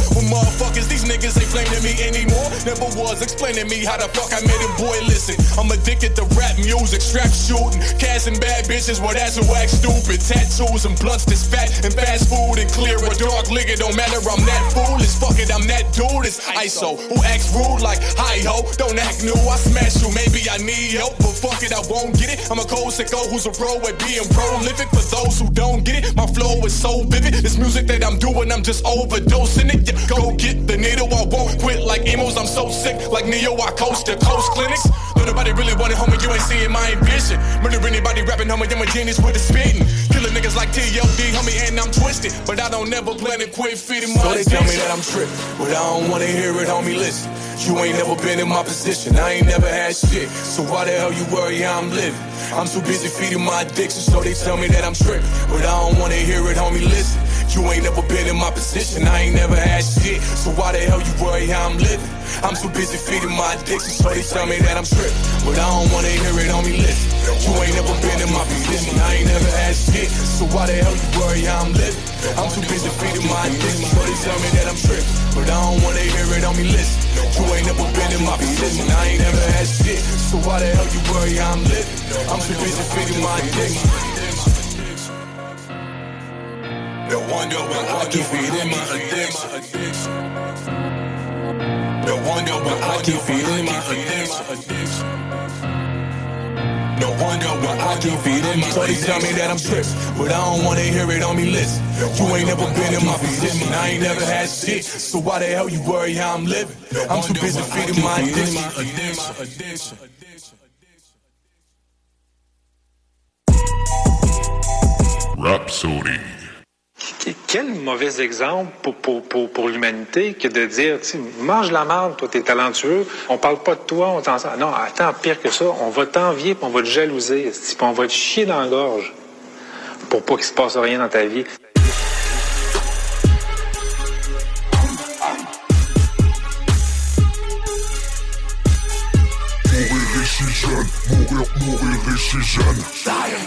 [SPEAKER 8] Was explaining me how the fuck I made it, boy. Listen, I'm addicted to rap music, strap shooting, casting bad bitches. Well, that's who act stupid. Tattoos and blunts that's fat and fast food and clear a dark liquor. Don't matter, I'm that foolish. Fuck it, I'm that dude. It's ISO who acts rude like hi ho. Don't act new. I smash you. Maybe I need help, but fuck it, I won't get it. I'm a cold sicko who's a pro at being prolific. For those who don't get it, my flow is so vivid. This music that I'm doing, I'm just overdosing it. Yeah, go get the needle, I won't quit like emos. I'm so sick, like Neo, I coast to coast clinics. No, nobody really want it, homie, you ain't seeing my ambition. Murder anybody rapping, homie, I'm a genius with the spitting. Killing niggas like TLD, homie, and I'm twisted. But I don't never plan to quit feeding my
[SPEAKER 33] So they tell me that I'm tripping, but I don't wanna hear it, homie, listen. You ain't never been in my position, I ain't never had shit. So why the hell you worry how I'm living? I'm too busy feeding my addiction, so they tell me that I'm tripping. But I don't wanna hear it, homie, listen. You ain't never been in my position, I ain't never had shit. So why the hell you worry how I'm living? I'm too busy feeding my addiction, so they tell me that I'm tripping. But I don't wanna hear it, homie, listen. You ain't never been in my position, I ain't never had shit. So why the hell you worry how I'm living? I'm too busy feeding my addiction, so they tell me that I'm tripping. But I don't wanna hear it, homie, listen. You ain't never been in my position, I ain't never had shit. So why the hell you worry how I'm living? I'm too busy feeding my addiction.
[SPEAKER 8] No wonder why I keep feeding my addiction. No wonder why I keep feeding my addiction. No wonder why I keep feeding my
[SPEAKER 33] So they tell me that I'm tripping, but I don't wanna hear it on me list. You ain't never been in my position, I ain't never had shit. So why the hell you worry how I'm living? I'm too busy feeding my addiction.
[SPEAKER 31] Rhapsody.
[SPEAKER 34] Quel mauvais exemple pour, pour, pour, pour l'humanité que de dire, mange la marde, toi, t'es talentueux, on parle pas de toi, on t'en... Non, attends, pire que ça, on va t'envier, puis on va te jalouser, puis on va te chier dans la gorge pour pas qu'il se passe rien dans ta vie.
[SPEAKER 32] Riche et jeune, mourir, mourir et jeune.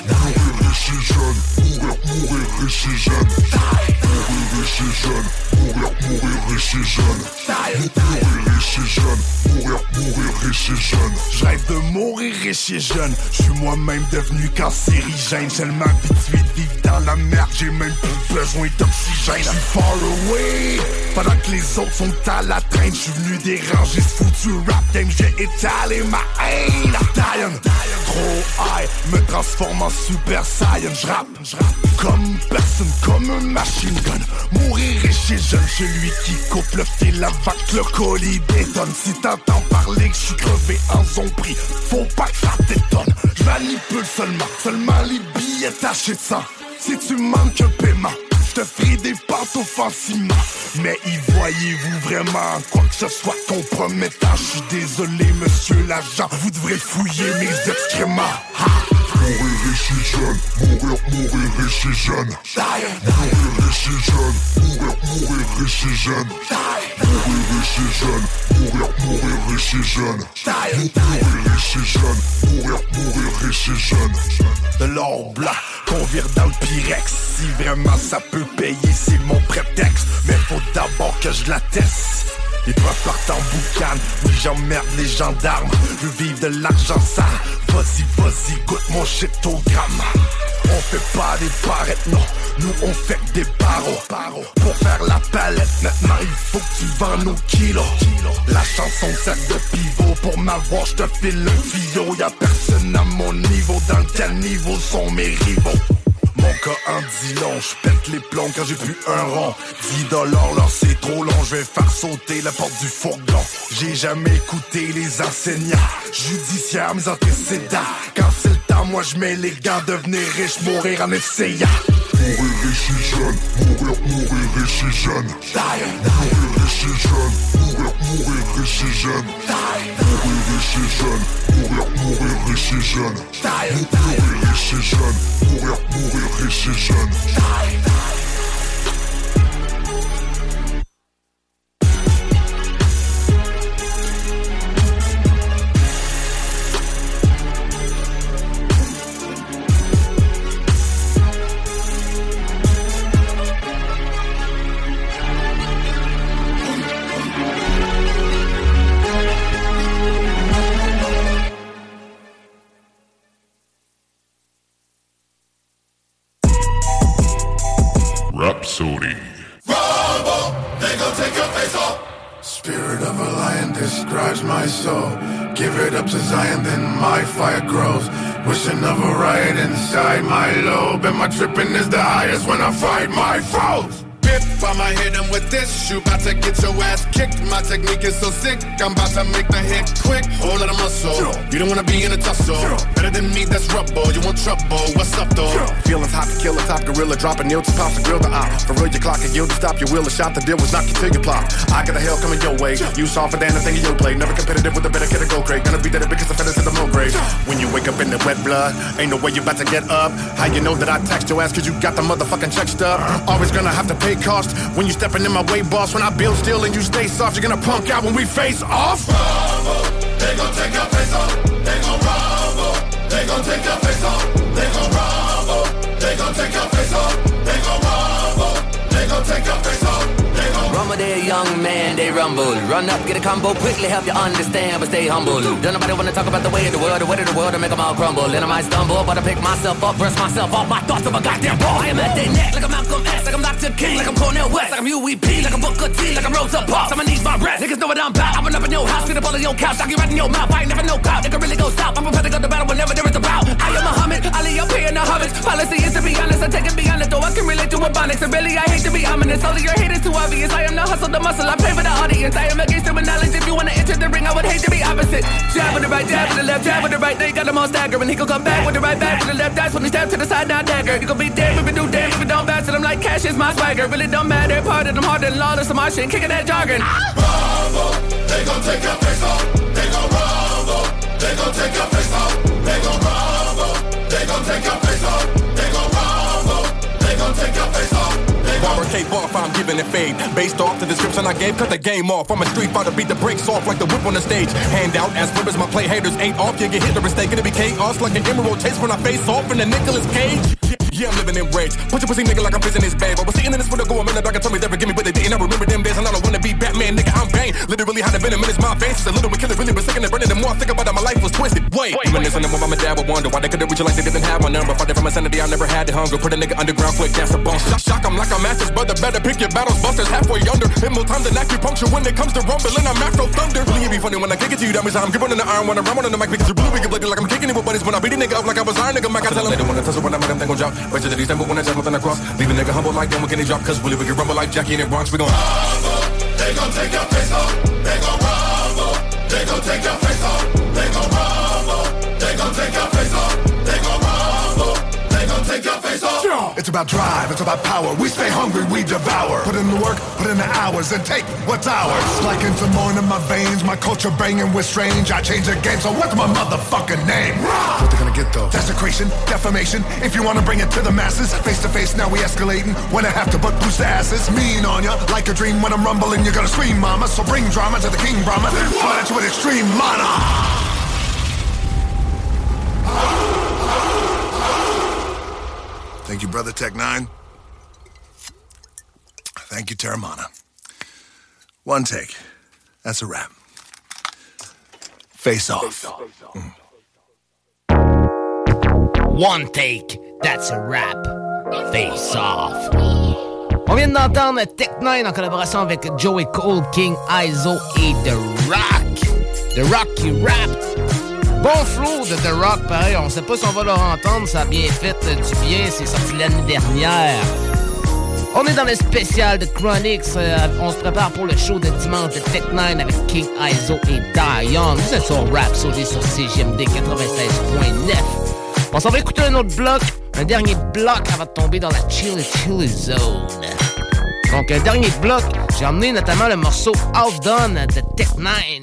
[SPEAKER 32] Mourir et jeune, mourir, mourir et jeune. Mourir et jeune, mourir, mourir et jeune. Mourir et jeune, mourir, mourir et jeune.
[SPEAKER 14] Je rêve de mourir et jeune. Je suis moi-même devenu cancérigène. Tellement habitué de vivre dans la merde, j'ai même plus besoin d'oxygène. Je suis far away. Pendant que les autres sont à la traîne, je suis venu déranger ce foutu rap game. J'ai étalé ma haine. Dying, trop high, me transforme en super saiyan. Je rappe, comme personne, comme un machine gun. Mourir et jeune, celui qui coupe le fil que le colis détonne. Si t'entends parler que je suis crevé en zombie, faut pas que ça t'étonne. Je manipule seulement, seulement les billets tachés de sang. Si tu manques un paiement, je te ferai des pentes offensivement. Mais y voyez-vous vraiment quoi que ce soit compromettant? Je suis désolé, monsieur l'agent, vous devrez fouiller mes excréments.
[SPEAKER 32] Mourir riche et jeune, mourir, mourir riche et jeune. Mourir riche et jeune, mourir, mourir riche et jeune. Mourir riche et jeune, mourir, mourir riche et jeune. Mourir riche et jeune, mourir, mourir riche et jeune.
[SPEAKER 14] de l'or blanc qu'on vire dans le Pyrex. Si vraiment ça peut payer, c'est mon prétexte. Mais faut d'abord que je la teste. Les preuves partent en boucan, oui j'emmerde les gendarmes. Je veux vivre de l'argent sale. Vas-y, vas-y, goûte mon shit au gramme. On fait pas des parettes, non. Nous on fait des barreaux. Pour faire la palette, maintenant il faut que tu vends nos kilos. La chanson sert de pivot. Pour m'avoir, je te file le fio. Y'a personne à mon niveau. Dans quel niveau sont mes rivaux? Mon cas en dit long, je pète les plombs quand j'ai plus un rond 10 dollars là c'est trop long, je vais faire sauter la porte du fourgon. J'ai jamais écouté les enseignants judiciaires, mes antécédents. Quand c'est le temps, moi je mets les gants, devenir riche, mourir en essayant.
[SPEAKER 32] Mourir riche et jeune, mourir, mourir riche et jeune. Mourir riche et jeune, mourir, mourir riche et jeune. Mourir riche et jeune, mourir, mourir riche et jeune. Mourir riche et jeune, mourir, mourir riche et jeune.
[SPEAKER 16] I'm about to make the hit quick. Don't wanna be in a tussle. Better than me, that's rubble. You want trouble? What's up though?
[SPEAKER 9] Feelings hot to kill a top gorilla, dropping nail to pop and grill the op. For real, your clock and yield to stop your wheel. A shot the deal was knock you till you plop. I got a hell coming your way. You saw for damn the thing in your play. Never competitive with a better kid to go great. Gonna be dead because I fed into the moon grave. When you wake up in the wet blood, ain't no way you about to get up. How you know that I text your ass cause you got the motherfucking check stub? Always gonna have to pay cost when you stepping in my way, boss. When I build still and you stay soft, you're gonna punk out when we face off.
[SPEAKER 16] They gon' take your
[SPEAKER 35] there, young man, they rumble. Run up, get a combo, quickly help you understand, but stay humble. Don't nobody wanna talk about the way of the world, the way of the world, to make them all crumble. And I might stumble, but I pick myself up, brush myself off my thoughts of a goddamn ball. I am at their neck, like I'm Malcolm X, like I'm Dr. King, like I'm Cornel West, like I'm UEP, like I'm Booker T, like I'm Rosa Parks. I'ma need my rest. Niggas know what I'm about. I run up in your house, get up all in your couch, I get right in your mouth. I ain't never no clout, nigga really go stop. I'm prepared to go to battle whenever there is a bout. I am Muhammad, Ali up here in the hobbits. Policy is to be honest, I take it beyond it, though I can relate to Ebonics. And really, I hate to be ominous, only your hate is too obvious. I am the hustle, the muscle, I pay for the audience. I am against human knowledge. If you wanna enter the ring, I would hate to be opposite. Jab with the right, jab with the left, jab with the right. They got them all staggering. He gon' come back with the right back with the left. That's when he step to the side, now dagger. You gon' be dead if you do damn if you don't bounce. I'm like, cash is my swagger. Really don't matter. Part of them harder than lawless. My shit, kicking that jargon.
[SPEAKER 16] rumble. They gon' take your face off. They gon' rumble. They gon' take your face They
[SPEAKER 8] Cape off, I'm giving it fade. Based off the description I gave, cut the game off. I'm a street fighter, beat the brakes off like the whip on the stage. Hand out as ribbons, my play haters ain't off. You get hit the mistake, it'll be chaos like an emerald chase when I face off in the Nicolas Cage. Yeah, I'm living in rage. Put your pussy nigga like I'm prison his bag. I was sitting in this window going, man, the dog told me never give me, but they didn't. I remember them days, and I don't wanna be Batman, nigga. I'm Bane. Literally had a venom in his mouth. Veins, a little bit killer, really, but sick and burning. The more I think about it, my life was twisted. Wait, reminiscing of when my dad would wonder why they couldn't reach it like they didn't have my number. Fighting from insanity, I never had the hunger. Put a nigga underground quick, that's a bone. Shock, shock like a master's brother. Better pick your battles, busters halfway under. Hit more time than acupuncture when it comes to rumbling. I'm Afro Thunder. Really, it be funny when I kick it to you. That means I'm gripping in the iron when I'm ramming on the mic because you're really wicked bloody like I'm kicking it with buddies. When I beat a nigga up like I was iron nigga, Mac, I tell him they don't wanna tussle when I'm at them, they gon'. Till the December when I jump nothing across. Leave a nigga humble like them, we can drop. Cause really, we can rumble like Jackie in the Bronx. We gon'
[SPEAKER 16] rumble. They gon' take your face off. They gon' rumble. They gon' take your face
[SPEAKER 14] It's about drive, it's about power. We stay hungry, we devour. Put in the work, put in the hours, and take what's ours. Like into more in my veins, my culture banging with strange. I change the game, so what's my motherfucking name? What they gonna get though? Desecration, defamation. If you wanna bring it to the masses, face to face, now we escalating. When I have to butt boost the asses, mean on ya. Like a dream when I'm rumbling, you're gonna scream, mama. So bring drama to the king, Brahma. Flood at you with extreme mana. Thank you, Brother Tech N9ne. Thank you, Terramana. One take. That's a wrap. Face off. Mm.
[SPEAKER 5] One take, that's a wrap. Face off. On vient d'entendre Tech N9ne en collaboration avec Joey Cool, King Iso et The Rock. The Rock qui rap. Bon flow de The Rock, pareil. On sait pas si on va le entendre. Ça a bien fait euh, du bien. C'est sorti l'année dernière. On est dans le spécial de Chronix. Euh, on se prépare pour le show de dimanche de Tech9 avec King Izo et Die Young. Vous êtes sur Rap Sauté sur CGMD 96.9. On s'en va écouter un autre bloc. Un dernier bloc avant de tomber dans la chill chill zone. Donc, un dernier bloc, j'ai emmené notamment le morceau Outdone de Tech9.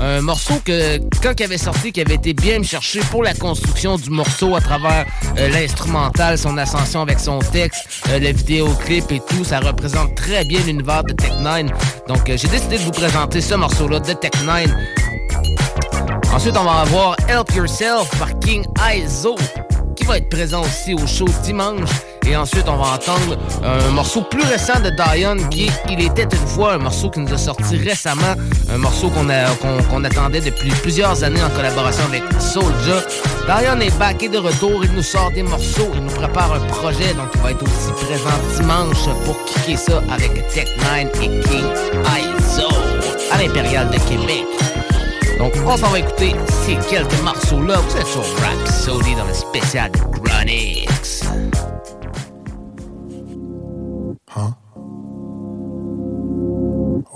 [SPEAKER 5] Un morceau que, quand il avait sorti, qui avait été bien me chercher pour la construction du morceau à travers euh, l'instrumental, son ascension avec son texte, euh, le vidéoclip et tout, ça représente très bien l'univers de Tech9. Donc, euh, j'ai décidé de vous présenter ce morceau-là de Tech9. Ensuite, on va avoir Help Yourself par King Izo, qui va être présent aussi au show dimanche. Et ensuite, on va entendre un morceau plus récent de Diane qui Il était une fois, un morceau qui nous a sorti récemment, un morceau qu'on attendait depuis plusieurs années en collaboration avec Soulja. Diane est back et de retour, il nous sort des morceaux, il nous prépare un projet, donc il va être aussi présent dimanche pour kicker ça avec Tech9 et King ISO à l'Impérial de Québec. Donc, on s'en va écouter ces quelques morceaux-là. Vous êtes sur Rhapsody dans le spécial de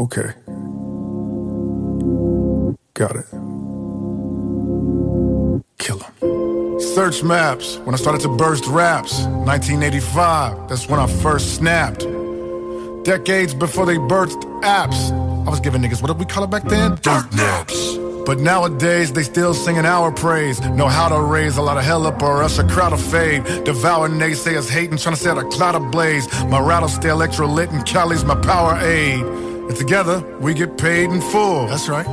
[SPEAKER 9] Okay. Got it. Kill him. Search maps when I started to burst raps. 1985, that's when I first snapped. Decades before they birthed apps. I was giving niggas, what did we call it back then? Dirt naps. But nowadays, they still singing our praise. Know how to raise a lot of hell up or else a crowd of fade. Devour naysayers hating, trying to set a cloud ablaze. My rattle stay electrolyte and Cali's my power aid. And together, we get paid in full. That's right.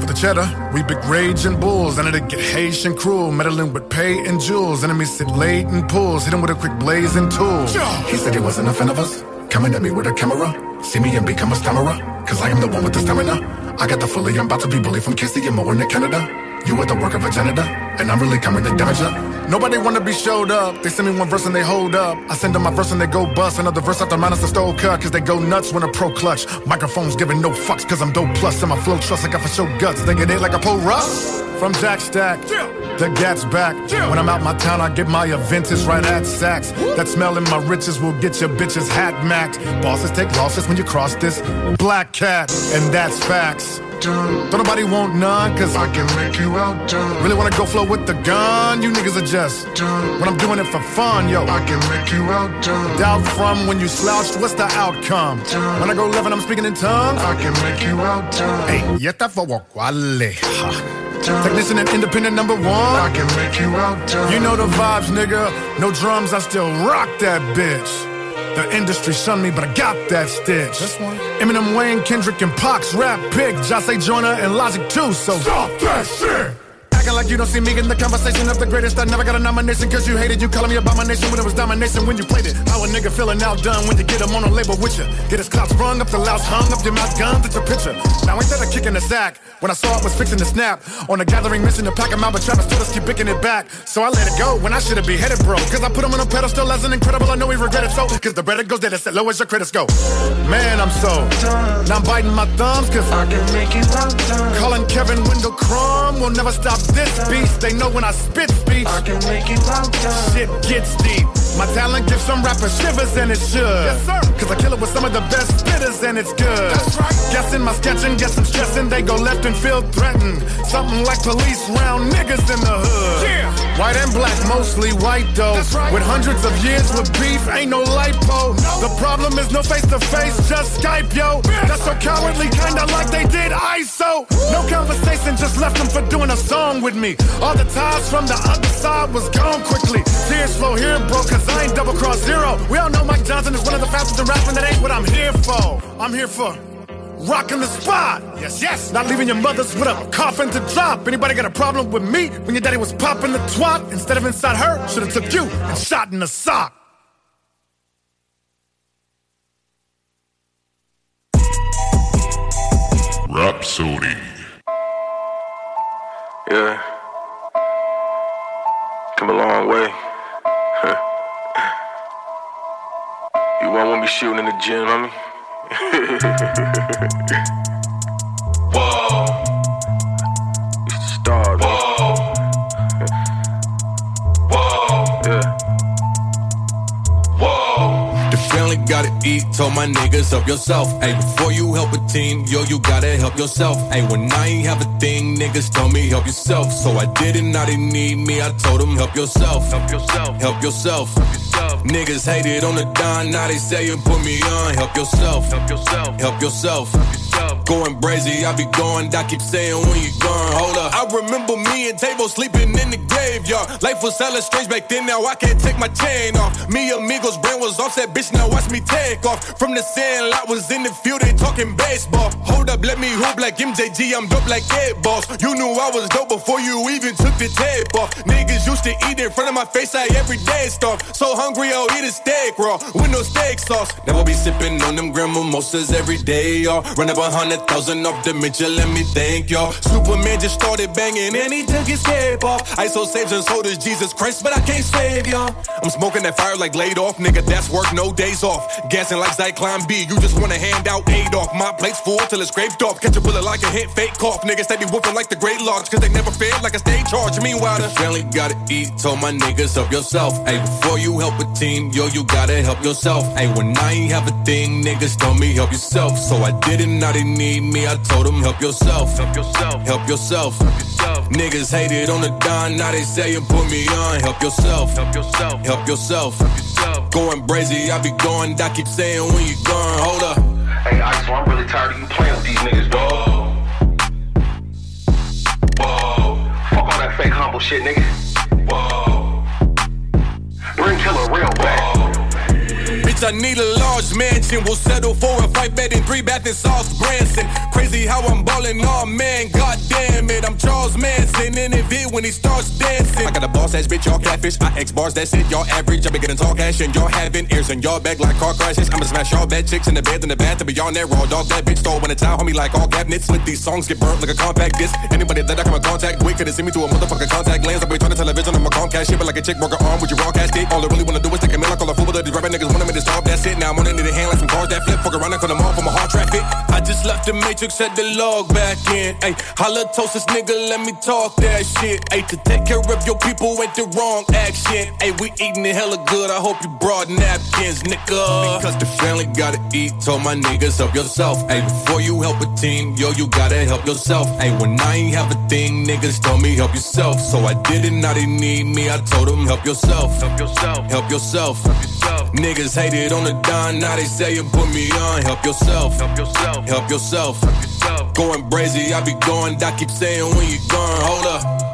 [SPEAKER 9] For the cheddar, we big raging bulls. And it get Haitian cruel, meddling with pay and jewels. Enemies sit late in pools, hit him with a quick blazing tool. He said he wasn't a fan of us, coming at me with a camera. See me and become a stammerer, cause I am the one with the stamina. I got the fully, I'm about to be bullied from Casey and Moore in Canada. You were the work of a janitor, and I'm really coming to damage. Nobody wanna be showed up. They send me one verse and they hold up. I send them my verse and they go bust. Another verse after is a stole cut, cause they go nuts when a pro clutch. Microphones giving no fucks, cause I'm dope plus. And my flow trust I got for show guts. They get it like a pole rush. From Jack Stack, the Gat's back. When I'm out my town, I get my events right at Saks. That smell in my riches will get your bitches hat macked. Bosses take losses when you cross this black cat, and that's facts. Don't nobody want none, cause I can make you out outdone. Really wanna go flow with the gun? You niggas are just done. When I'm doing it for fun, yo. I can make you out outdone. Doubt from when you slouched, what's the outcome? Done. When I go left and I'm speaking in tongues, I can make you out outdone. Hey, yeta for quale. Technician and independent number one. I can make you outdone. You know the vibes, nigga. No drums, I still rock that bitch. The industry shunned me, but I got that stitch. This one. Eminem, Wayne, Kendrick, and Pox, rap pick, Jose Joyner, and Logic too. So stop that shit. Acting like you don't see me in the conversation of the greatest. I never got a nomination cause you hated. You calling me abomination when it was domination when you played it. How a nigga feeling outdone when you get him on a label with you. Get his clout sprung up, the louse hung up, your mouth gunned at your picture. Now ain't that a kick in the sack? When I saw it was fixing to snap. On a gathering mission to pack him out, but Travis told us keep picking it back. So I let it go when I should have beheaded, bro. Cause I put him on a pedestal as an incredible. I know he regret it so. Cause the better goes dead, it's as low as your credits go. Man, I'm so. done. Now I'm biting my thumbs cause I can make you Calling Kevin Wendell Crumb will never stop this beast. They know when I spit speech. I can make you Shit gets deep. My talent gives some rappers shivers and it should. Yes, sir. Cause I kill it with some of the best spitters and it's good. That's right. Guessing my sketching, guess I'm stressing. They go left and feel threatened. Something like police round niggas in the hood. Yeah. White and black, mostly white though. That's right. With hundreds of years with beef, ain't no lipo. No. The problem is no face to face, just Skype, yo. Bitch. That's so cowardly, kinda like they did ISO. No conversation, just left them for doing a song with me. All the ties from the other side was gone quickly. Tears flow here, bro, cause I ain't double cross zero. We all know Mike Johnson is one of the fastest in rapping. That ain't what I'm here for. I'm here for rocking the spot. Yes, yes. Not leaving your mothers with a coffin to drop. Anybody got a problem with me when your daddy was popping the twat instead of inside her? Should have took you and shot in the sock.
[SPEAKER 1] Rhapsody.
[SPEAKER 12] Yeah. Come a long way. you won't want me shooting in the gym, homie? Whoa.
[SPEAKER 8] Family gotta eat, told my niggas help yourself. Hey, before you help a team, yo, you gotta help yourself. Hey, when I ain't have a thing, niggas told me help yourself. So I did it, now they need me. I told them help yourself. Help yourself. Help yourself. Help yourself. Niggas hated on the dime, now they say you put me on. Help yourself. Help yourself. Help yourself. Help yourself. Going brazy, I be going. I keep saying when you gone. I remember me and Table sleeping in the graveyard. Life was hella strange back then, now I can't take my chain off. Me amigos brain was offset, bitch. Now watch me take off. From the sand, lot was in the field, they talking baseball. Hold up, let me hoop like MJG, I'm dope like Ed Boss. You knew I was dope before you even took the tape off. Niggas used to eat in front of my face, I every day starve. So hungry, I'll eat a steak raw with no steak sauce. Never be sipping on them grand mimosas every day, y'all. Run up a hundred thousand off the Mitchell, let me thank y'all. Superman just started banging and he took his cape off. I ISO saves and so does Jesus Christ, but I can't save y'all. I'm smoking that fire like laid off, nigga. That's work, no days off. Gassing like Zyklon B, you just wanna hand out aid off. My plate's full till it's scraped off. Catch a bullet like a hit, fake cough. Niggas they be whooping like the great lodge, cause they never fail like a state charge. Meanwhile, the family gotta eat. Told my niggas help yourself. Hey, before you help a team, yo, you gotta help yourself. Hey, when I ain't have a thing, niggas told me help yourself. So I didn't, now they need me. I told them help yourself. Help yourself. Help yourself. Help yourself. Niggas hated on the dime, now they say you put me on. Help yourself. Help yourself. Help yourself. Help yourself. Going crazy, I be going. I keep saying when you gone, hold up.
[SPEAKER 25] Hey, I so I'm really tired of you playing with these niggas, dog. Whoa. Fuck all that fake humble shit, nigga. Whoa. Bring killer real back.
[SPEAKER 8] I need a large mansion. We'll settle for a five bed and three bath in South Branson. Crazy how I'm ballin', oh man, god damn it. I'm Charles Manson in it when he starts dancing. I got a boss ass bitch, y'all catfish. I X bars, that's it, y'all average. I be getting tall cash and y'all having ears and y'all back like car crashes. I'ma smash y'all bad chicks in the bed in the bath to be on that raw dog. That bitch stole when it's out, homie, like all cabinets. Let these songs get burnt like a compact disc. Anybody that I come in contact with could've seen me through a motherfucking contact lens. I be turning television on my Comcast shit, but like a chick broke her arm with your raw casket. All I really wanna do is take a meal, I call a fool, but these rapping niggas wanna me to stop. That's it. Now I'm on it the hand like some cars that flip. Fuck around and cut them off from a hard traffic. I just left the matrix, set the log back in. Ay, holla toast this nigga, let me talk that shit. Ay, to take care of your people ain't the wrong action. Ay, we eating it hella good. I hope you brought napkins, nigga. Because the family gotta eat. Told my niggas help yourself. Ay, before you help a team, yo, you gotta help yourself. Ay, when I ain't have a thing, niggas told me help yourself. So I did it, now they need me. I told them help yourself. Help yourself. Help yourself. Help yourself. Niggas hated on the dime, now they say you put me on. Help yourself. Help yourself. Help yourself. Help yourself. Going crazy, I be going. I keep saying when you gone, hold up.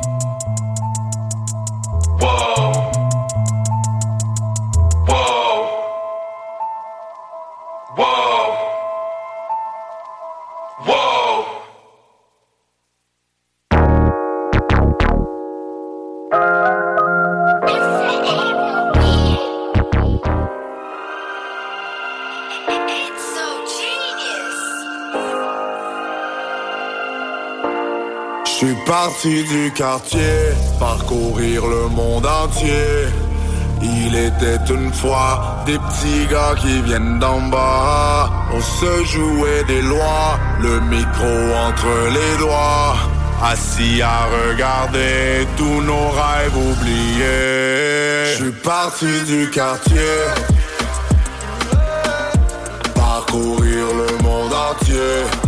[SPEAKER 32] Parti du quartier, parcourir le monde entier. Il était une fois des petits gars qui viennent d'en bas. On se jouait des lois, le micro entre les doigts. Assis à regarder tous nos rêves oubliés. Je suis parti du quartier, parcourir le monde entier.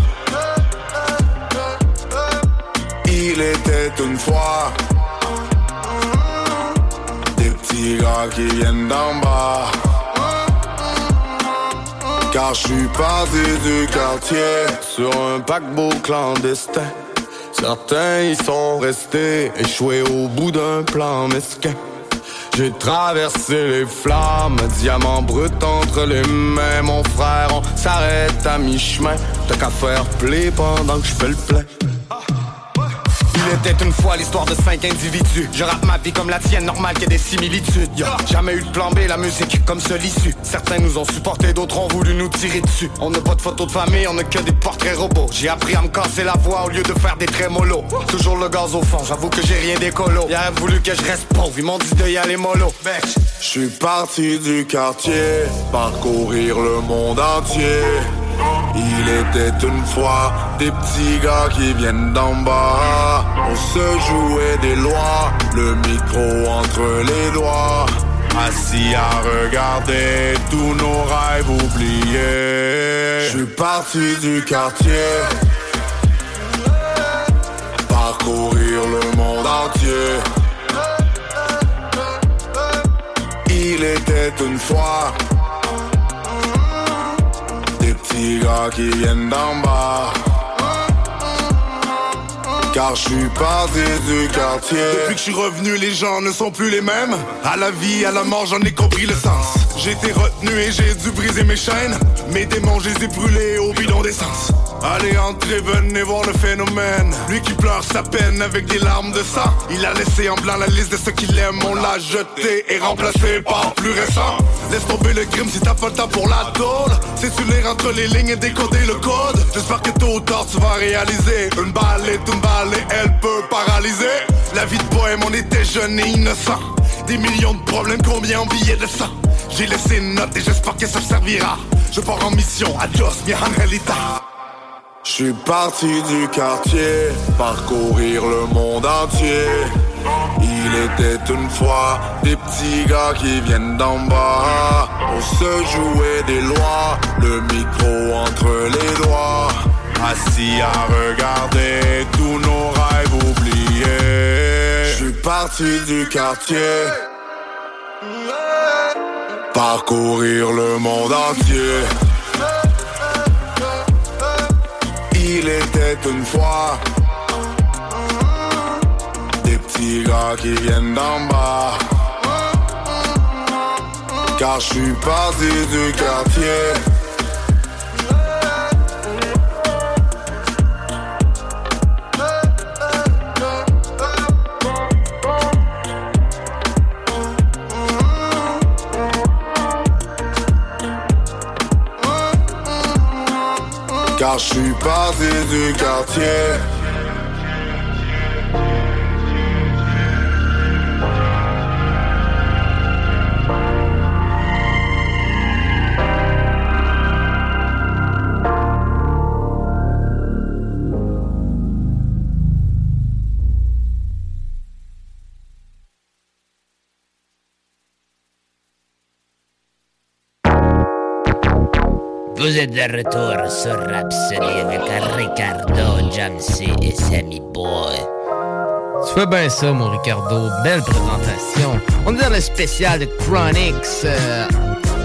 [SPEAKER 32] Il était une fois des petits gars qui viennent d'en bas. Car je suis parti du quartier sur un paquebot clandestin. Certains y sont restés échoués au bout d'un plan mesquin. J'ai traversé les flammes, diamant brut entre les mains. Mon frère, on s'arrête à mi-chemin. T'as qu'à faire play pendant que je fais le plein. Il était une fois l'histoire de cinq individus. Je rappe ma vie comme la tienne, normal qu'il y ait des similitudes. Yo, jamais eu de plan B, la musique comme seul issue. Certains nous ont supporté, d'autres ont voulu nous tirer dessus. On n'a pas de photos de famille, on n'a que des portraits robots. J'ai appris à me casser la voix au lieu de faire des trémolos. Toujours le gaz au fond, j'avoue que j'ai rien d'écolo. Il a voulu que je reste pauvre, ils m'ont dit de y aller mollo. Je suis parti du quartier, parcourir le monde entier. Il était une fois des petits gars qui viennent d'en bas. On se jouait des lois, le micro entre les doigts. Assis à regarder tous nos rêves oubliés. Je suis parti du quartier, parcourir le monde entier. Il était une fois gars qui viennent d'en bas. Car je suis parti du quartier.
[SPEAKER 14] Depuis que je suis revenu, les gens ne sont plus les mêmes. À la vie, à la mort, j'en ai compris le sens. Été retenu et j'ai dû briser mes chaînes. Mes démons, je les ai brûlés au bidon d'essence.
[SPEAKER 32] Allez entrez, venez voir le phénomène. Lui qui pleure sa peine avec des larmes de sang. Il a laissé en blanc la liste de ceux qu'il aime On l'a jeté et remplacé par plus récent. Laisse tomber le crime si t'as pas le temps pour la tôle. C'est sur les entre les lignes et décoder le code. J'espère que tôt ou tard tu réaliser. Une balle est une balle et elle peut paralyser. La vie de poème on était jeunes et innocents. Des millions de problèmes, combien en billets de sang? J'ai laissé une note et j'espère que ça servira. Je pars en mission, adios mi angelita je suis parti du quartier, parcourir le monde entier. Il était une fois des petits gars qui viennent d'en bas. On se jouait des lois, le micro entre les doigts. Assis à regarder tous nos rêves oubliés. Je suis parti du quartier, parcourir le monde entier. Il était une fois. Des petits gars qui viennent d'en bas. Car je suis parti du quartier Car je suis parti du quartier
[SPEAKER 5] Vous êtes de retour sur Rhapsody avec Ricardo, Jamsey et Sammy Boy. Tu fais bien ça, mon Ricardo. Belle présentation. On est dans le spécial de Chronix. Euh,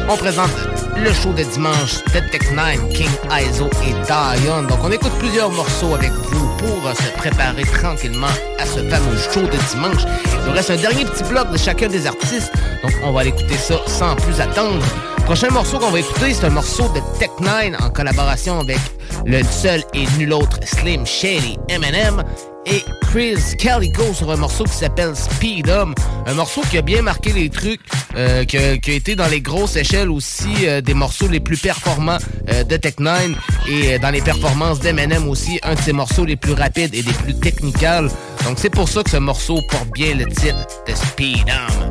[SPEAKER 5] on présente le show de dimanche de Tech9, King Iso et Dion. Donc, on écoute plusieurs morceaux avec vous pour euh, se préparer tranquillement à ce fameux show de dimanche. Il nous reste un dernier petit bloc de chacun des artistes. Donc, on va aller écouter ça sans plus attendre. Prochain morceau qu'on va écouter, c'est un morceau de Tech9 en collaboration avec le seul et nul autre Slim Shady Eminem et Chris Calico sur un morceau qui s'appelle Speed Um. Un morceau qui a bien marqué les trucs, euh, qui, a, été dans les grosses échelles aussi euh, des morceaux les plus performants euh, de Tech9 et dans les performances d'Eminem aussi, un de ses morceaux les plus rapides et des plus technicales. Donc c'est pour ça que ce morceau porte bien le titre de Speed Um.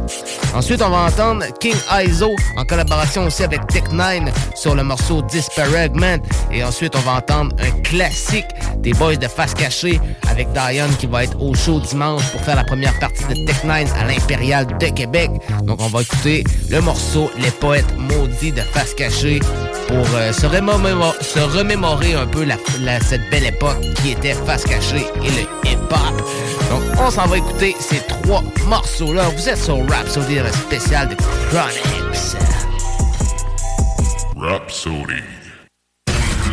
[SPEAKER 5] Ensuite, on va entendre King Iso en collaboration aussi avec Tech9 sur le morceau Disparagement. Et ensuite, on va entendre un classique des Boys de Face Cachée avec Diane qui va être au show dimanche pour faire la première partie de Tech9 à l'Impérial de Québec. Donc, on va écouter le morceau Les Poètes Maudits de Face Cachée pour euh, se, remémorer, un peu la, la, cette belle époque qui était Face Cachée et le hip-hop. Donc, on s'en va écouter ces trois morceaux-là. Vous êtes sur Rhapsody, spécial de Chronix.
[SPEAKER 1] Rhapsody.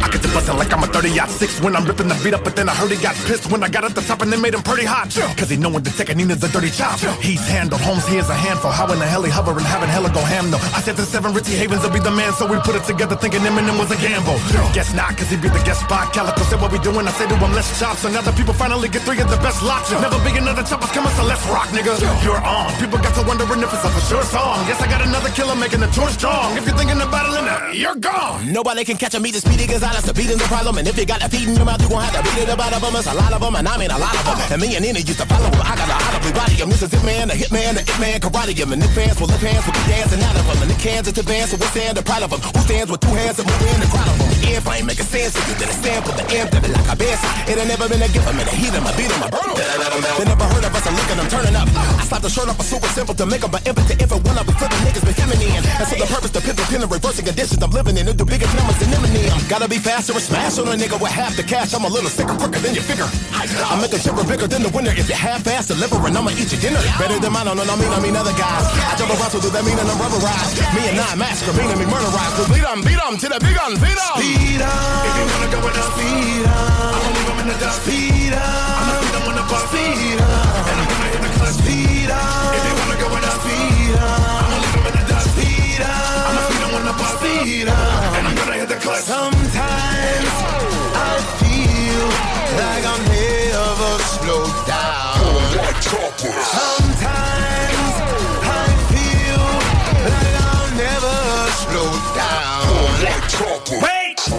[SPEAKER 32] I get to bustin' like I'm a 30 out six when I'm ripping the beat up, but then I heard he got pissed when I got at the top and they made him pretty hot. Cause he knowin' the Tecca Nina's a dirty chop. He's handled, Holmes, he is a handful. How in the hell he hovering, having hella go ham though. I said the seven Richie Havens will be the man, so we put it together thinking Eminem was a gamble. Guess not, cause he be the guest spot. Kaliko said what we doing, I say to him, let's chop. So now the people finally get three of the best lots. Never be another choppers coming, so let's rock, nigga. You're on. People got to wondering if it's a for sure song. Guess I got another killer making the tour strong. If you're thinking about it, uh, you're gone.
[SPEAKER 30] Nobody can catch a meet as speedy as I, the beat is the problem. And if you got a feed in your mouth, you gon' have to beat it about of them. It's a lot of them, and I mean a lot of them. And me and Nina used to follow them. I got a audibly body is it man, the hit man, the it man, karate him. And the fans will lift hands, will be dancing out of them. And the cans is advance, so we stand the proud of them. Who stands with two hands and move in the crowd of them? If I ain't making sense, if you a stand for the that be like a bass. It ain't never been a gift, I'm in a heat him, I beat him, I burn. They never heard of us, I'm looking, I'm turning up. I slapped the shirt up, a super simple to make but impotent. If it one of we flipping niggas be feminine. And so the purpose, the pivot, pin, and reversing conditions I'm living in. It do bigger numbers than Eminem. Gotta be faster and smash on a nigga with half the cash. I'm a little sicker, quicker than your figure. I make a shipper bigger than the winner. If you half-ass delivering, I'ma eat your dinner. Better than mine, oh, no, no, I mean, I mean other guys. I jump around, so do that mean and I'm rubberized? Me and nine massacre, meaning me murderized. So beat 'em, beat 'em to the big gun, beat 'em.
[SPEAKER 32] Speed up. If you wanna go with us, speed up. I'ma leave 'em in the dust. Speed up. I'ma speed 'em when the bus. Speed up. And I'm gonna hit the clutch. Speed up. If you wanna go with us, speed up. I'ma leave 'em in the dust. Speed up. I'ma speed 'em when the bus. Speed up. And I'm gonna hit the clutch.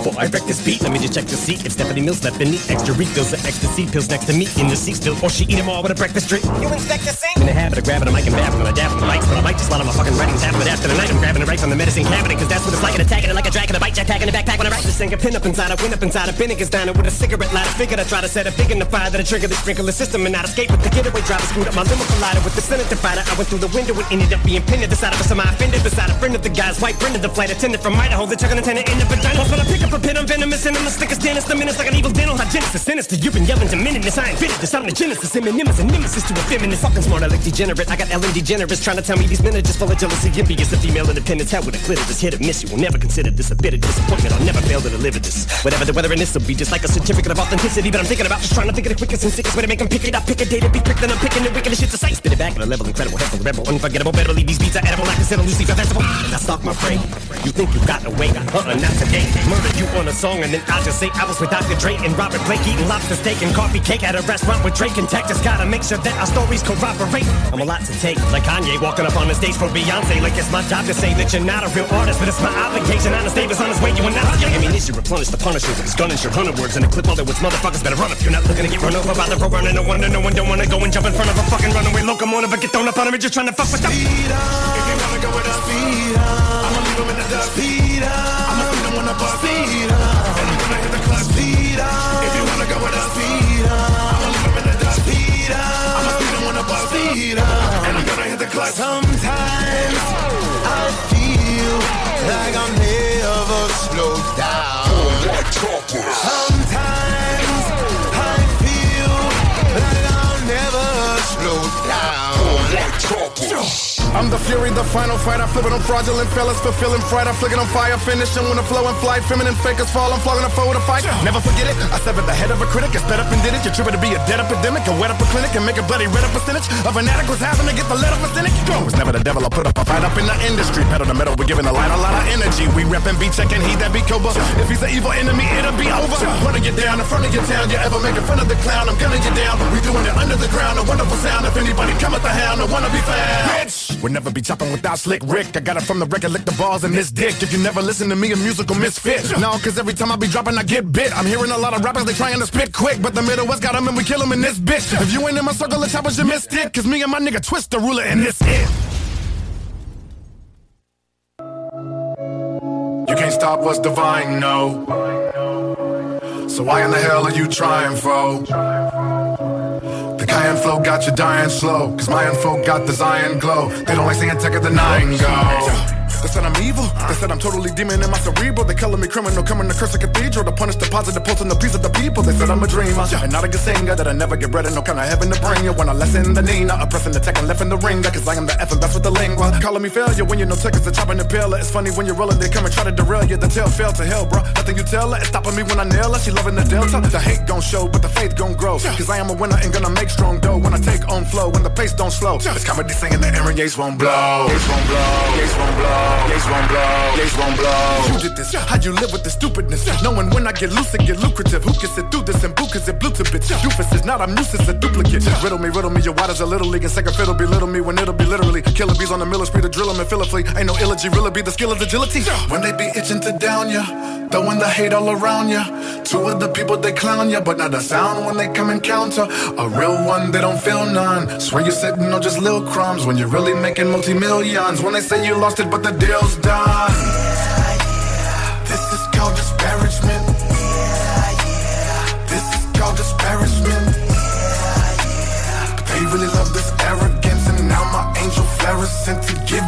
[SPEAKER 36] Before I wreck this beat. Let me just check to see if Stephanie Mills left any extra refills of ecstasy pills next to me in the seat still, or she eat them all with a breakfast drink.
[SPEAKER 37] You inspect the sing?
[SPEAKER 36] In the habit of grabbing a mic and babbling, I dab with the lights, but I might just lot of my fucking writings happen. But after the night, I'm grabbing it right from the medicine cabinet, cause that's what it's like, and attacking it like a dragon, a bite jetpack in the backpack when I write. Just sing a pin up inside, I win up inside, a Finnegan's diner with a cigarette lighter. Figured I try to set a big in the fire that'll trigger the sprinkler system and not escape with the getaway driver. Screwed up my limo collider with the Senate divider. I went through the window and ended up being pinned at the side of a semi offended beside a friend of the guy's white friend of the flight attendant from Idaho. The chugging attendant in the vagina. Plus when I pick up a venomous and I'm the menace like an evil dental hygienist. The sinister, you've been yelling to menace. I ain't fitted this. I'm the genesis, nemesis, and nemesis to a feminist. Fucking smart, I like degenerate. I got Ellen DeGeneres trying to tell me these men are just full of jealousy. Envious of female independence. Hell with a clitoris. Hit or miss. You will never consider this a bit of disappointment. I'll never fail to deliver this. Whatever the weather in this will be just like a certificate of authenticity. But I'm thinking about just trying to think of the quickest and sickest way to make them pick it up. Pick a day to be quick, then I'm picking the wicked shit to say. Spit it back at a level incredible. Helpful, rebel, unforgettable. Better believe these beats are edible. I consider Lucifer festival. And I stalk my prey. You think you got away? Uh-uh, not today. Murder you on a song and then I'll just say I was with Dr. Dre and Robert Blake eating lobster steak and coffee cake at a restaurant with Drake and Tech. Just gotta make sure that our stories corroborate. I'm a lot to take, like Kanye walking up on the stage for Beyonce. Like it's my job to say that you're not a real artist, but it's my obligation. Honest Davis on his way, you are not. I mean, this you replenish the punishers with his gun and your hundred words and a clip all that which motherfuckers better run if you're not looking to get run over by the program. And no wonder no one don't wanna go and jump in front of a fucking runaway locomotive or get thrown up on him and just trying to fuck with them.
[SPEAKER 14] Speed up. If you wanna go with us, speed up. I'ma leave him in the dust. Speed up. I'ma feed him when I bust. Speed up. And I'm gonna hit the clutch.
[SPEAKER 38] Sometimes I'm
[SPEAKER 9] the fury, the final fight. I flip it on fraudulent fellas, fulfilling fright. I flick it on fire, finishing when the flow and flight. Feminine fakers fall, I'm flogging a foe to fight. Never forget it. I severed the head of a critic, it's better up and did it. You're tripping to be a dead epidemic, a wet up a clinic, and make a bloody red up percentage of an addict was having to get the lead up percentage. It was never the devil, I put up a fight up in the industry. Pedal the metal, we're giving the light a lot of energy. We reppin' be checking, he that be Cobra. If he's an evil enemy, it'll be over. Running you down in front of your town, you ever making fun of the clown, I'm gunning you down. We doing it under the ground, a wonderful sound. If anybody come at the hound, I wanna be found. Bitch, we'll never be chopping without slick Rick. I got it from the record, lick the balls in this dick. If you never listen to me, a musical misfit. No, cause every time I be dropping, I get bit. I'm hearing a lot of rappers, they trying to spit quick. But the Middle West got them and we kill them in this bitch. If you ain't in my circle of choppers, you missed it. Cause me and my nigga Twist the ruler and this it. You can't stop what's divine, no. So why in the hell are you trying, for? The Cayenne flow got you dying slow. Cause my info got the Zion glow. They don't like seeing Tecca Nina go. They said I'm evil. They said I'm totally demon in my cerebral. They calling me criminal, coming to curse a cathedral to punish the positive pulse and the peace of the people. They said I'm a dreamer and not a good singer. That I never get bread and no kind of heaven to bring you. When I lessen the Nina, I'm pressing the tech and left in the ring. Cause I am the F and that's with the lingua. Calling me failure when you know tech is a chopping the pillar. It's funny when you're rolling, they come and try to derail you. The tail fell to hell, bro. Nothing you tell her is stopping me when I nail her. She loving the delta. The hate gon' show, but the faith gon' grow. Cause I am a winner and gonna make strong dough when I take on flow. When the pace don't slow. It's comedy saying the Aaron Yates won't blow. Yates won't blow. Yates won't blow. Yates won't blow. Yates won't blow. You did this. How you live with the stupidness? Knowing when I get loose and get lucrative. Who can sit through this and boo cause it blew to bits? Doofus is not, a nuisance, a duplicate. Riddle me, riddle me, your wide as a little league. And second fiddle belittle me when it'll be literally. Killer bees on the Miller Street to drill 'em and fill a flea. Ain't no illogy, really be the skill of agility. When they be itching to down ya, throwing the hate all around ya. Two of the people they clown ya, but not a sound when they come encounter. A real one, they don't feel none. Swear you're sitting on just little crumbs when you're really making multi millions. When they say you lost it, but deal's done. This is called disparagement. Yeah, yeah. This is called disparagement. Yeah, But they really love this arrogance, and now my angel fluorescent to give you that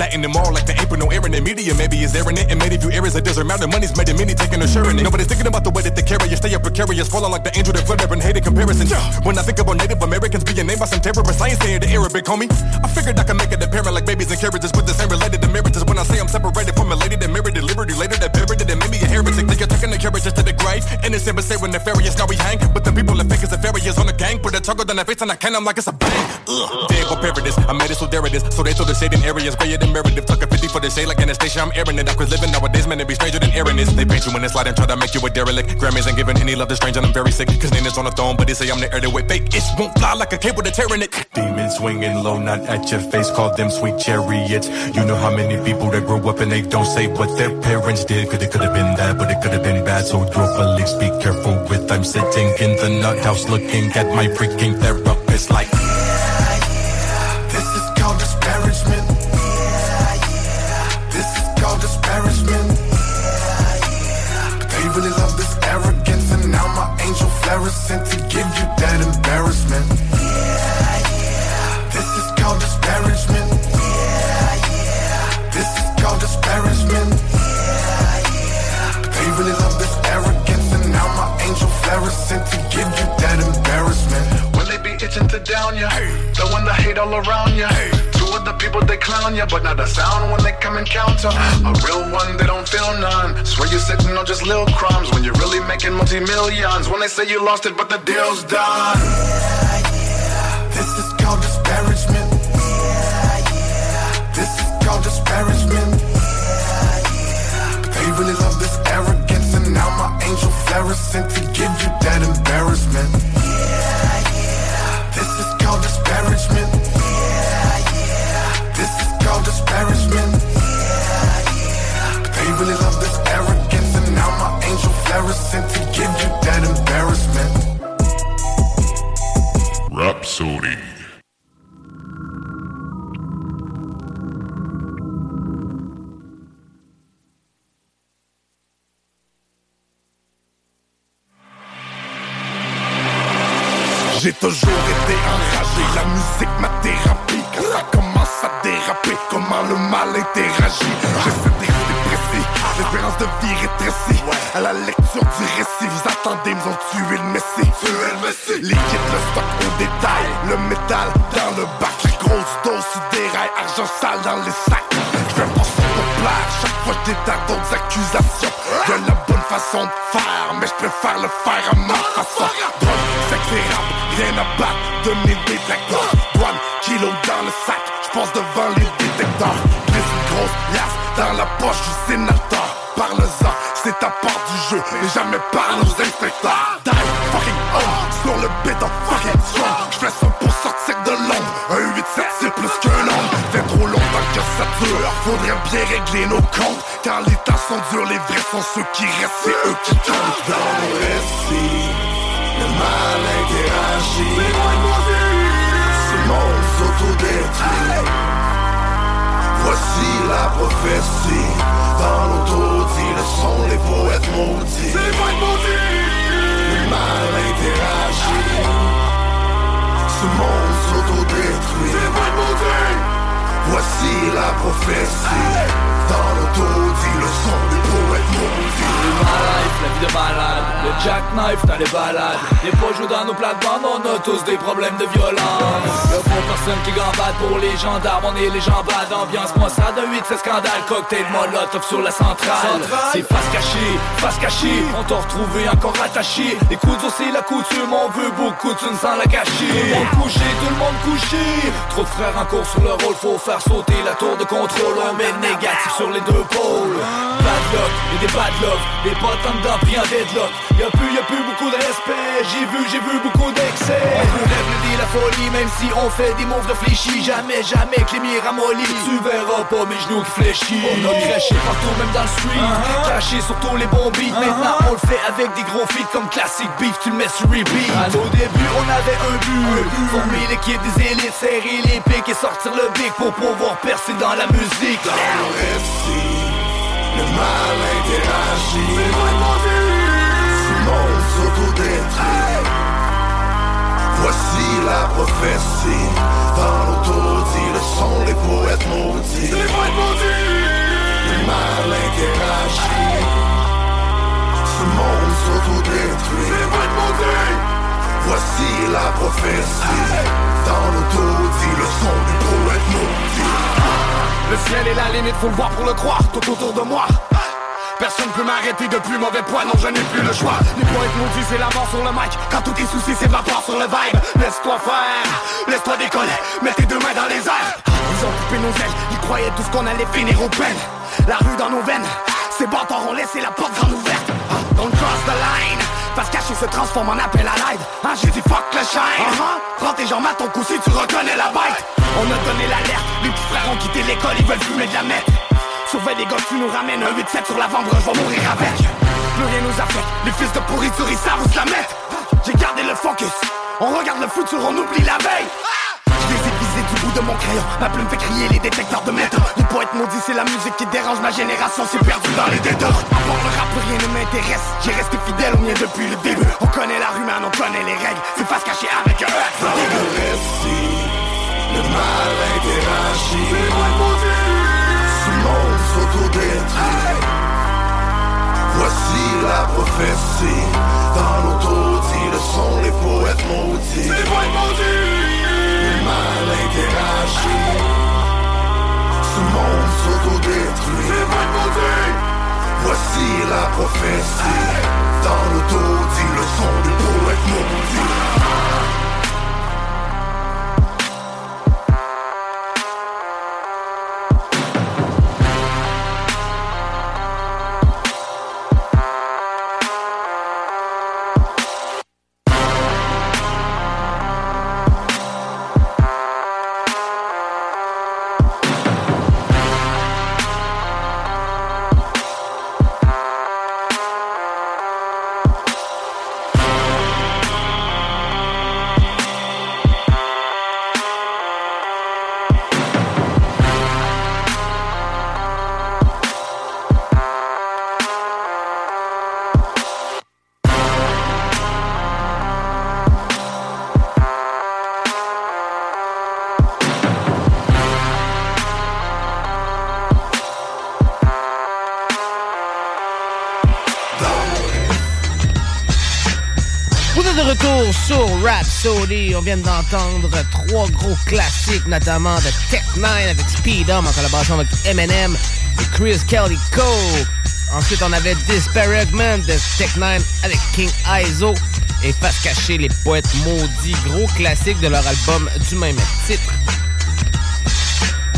[SPEAKER 8] flatten them all like the apron, no air in the media. Maybe is there in it, and many view areas a desert mountain. Money's made many taking in it. Nobody's thinking about the way that they carry you. Stay up precarious, falling like the angel that fled and hated comparisons. When I think about Native Americans being named by some terrorists, I ain't saying the Arabic, homie. I figured I could make it apparent like babies and carriages with the same related emeritus. When I say I'm separated from a lady that married delivered you later that it and made me a heretic. Think you're taking a carriages to the grave. Innocent but say when nefarious, now we hang. But the people that fake as nefarious on the gang. Put a toggle on their face and I can, I'm like it's a bang. Ugh. Dig what parrot is. I made it so there it is. So they throw the shade in areas grayer than Meredith. Took a 50 for the shade like Anastasia, I'm airing it. I quit living nowadays, man, it be stranger than airing is. They paint you in the slide and try to make you a derelict. Grammys ain't giving any love to strange and I'm very sick. Cause Nina's on the throne, but they say I'm the heir to it. Fake ish won't fly like a cable to tearing it.
[SPEAKER 39] Demons swinging low, not at your face. Call them sweet chariots. You know how many people that grow up and they don't say what their parents did. Cause could have been that, but it could have been bad. So your colleagues be careful with. I'm sitting in the nut house looking at my freaking therapist like.
[SPEAKER 9] This is called disparagement. Yeah yeah This is called disparagement. But they really love this arrogance, and now my angel flare sent to give you that embarrassment. When they be itching to down ya, throwing the hate all around ya. Two of the people they clown ya, but not a sound when they come encounter. A real one, they don't feel none. Swear you're sitting on just little crumbs when you're really making multi millions. When they say you lost it, but the deal's done. This is called disparagement. This is called disparagement. But they really love this arrogance, and now my angel flare sent to give you that embarrassment. Called disparagement. This is called disparagement. But they really love this arrogance, and now my angel flare sent to give you that embarrassment.
[SPEAKER 31] Rhapsody.
[SPEAKER 14] Ceux qui restent, c'est eux qui comptent Dans le récit, le mal interagit Ce monde s'autodétruit. Voici la prophétie. Dans l'autodit, le sont les poètes maudits. Le mal interagit Ce monde s'autodétruit. Voici la prophétie Dans l'autodit, le son des poètes maudits
[SPEAKER 37] Ma life, la vie de malade. Le jackknife dans les balades. Les poches dans nos plates-bandes On a tous des problèmes de violence. Y'a pas personne qui gambade pour les gendarmes On est les gens bas d'ambiance. Moi ça de 8 c'est scandale. Cocktail molotov sur la centrale. C'est face cachée, face cachée. On t'a retrouvé encore attaché. Les coudes aussi la coutume On veut beaucoup tu ne sens la cacher. Tout le monde couché, tout le monde couché. Trop de frères en cours sur le rôle Faut faire sauter la tour de contrôle. On met le négatif sur les deux pôles. Bad luck, et des bad love Les potes en dedans pris en deadlock. Y'a plus, y'a plus beaucoup de respect. J'ai vu, j'ai vu beaucoup d'excès. On lève le la folie Même si on fait des moves réfléchis. Jamais, jamais que les miens ramollis. Tu verras pas mes genoux qui fléchissent. On a craché partout, même dans le street. Craché sur tous les bons beats. Maintenant on le fait avec des gros feats Comme classic beef, tu le mets sur repeat. Au début on avait un but. Former l'équipe des élites Serrer les pics et sortir le bic Pour pouvoir percer dans la musique.
[SPEAKER 14] Dans le récit, le mal interagit Ce monde s'autodétruit Voici la prophétie Dans l'autodit, le sont les poètes maudits Le mal interagit Ce monde s'autodétruit Voici la prophétie. Dans l'autodit, le son des poètes maudits
[SPEAKER 37] Le ciel est la limite, faut le voir pour le croire Tout autour de moi. Personne
[SPEAKER 38] personne peut m'arrêter de plus mauvais poids, non je n'ai plus le choix. Les poètes maudits c'est la mort sur le mic. Quand tous tes soucis s'évaporent sur le vibe. Laisse-toi faire, laisse-toi décoller Mets tes deux mains dans les airs. Ils ont coupé nos ailes, ils croyaient tout ce qu'on allait finir au peine. La rue dans nos veines, ces bâtards ont laissé la porte grande ouverte. Don't cross the line Face cachée se transforme en appel à l'aide. Ah j'ai dit fuck le shine. Uh-huh. Prends tes jambes à ton cou si tu reconnais la bête. On a donné l'alerte, les petits frères ont quitté l'école, ils veulent fumer de la meth. Surveille les gosses, tu nous ramènes un 8-7 sur l'avant-bras, je vais mourir avec. Plus rien nous affecte, les fils de pourriture ils savent où se la mettre J'ai gardé le focus, on regarde le futur, on oublie la veille bout de mon crayon. Ma plume fait crier les détecteurs de métaux Les poètes maudits c'est la musique qui dérange Ma génération. S'est perdue dans les détours À part le rap rien ne m'intéresse. J'ai resté fidèle au mien depuis le début. On connaît la rue man, on connaît les règles. C'est face cachée avec un E
[SPEAKER 14] Dans le récit, le mal interagit Ce monde s'autodétruit Voici la prophétie. Dans l'autodit, le sont les poètes maudits. Le mal interagit Ce monde s'autodétruit Voici la prophétie. Dans l'autodit, le son des poètes maudits
[SPEAKER 5] Rhapsody. On vient d'entendre trois gros classiques, notamment de Tech 9 avec Speedum en collaboration avec Eminem et Chris Kelly Cole. Ensuite, on avait Disparagement de Tech 9 avec King Iso et Face Caché, les poètes maudits, gros classiques de leur album du même titre.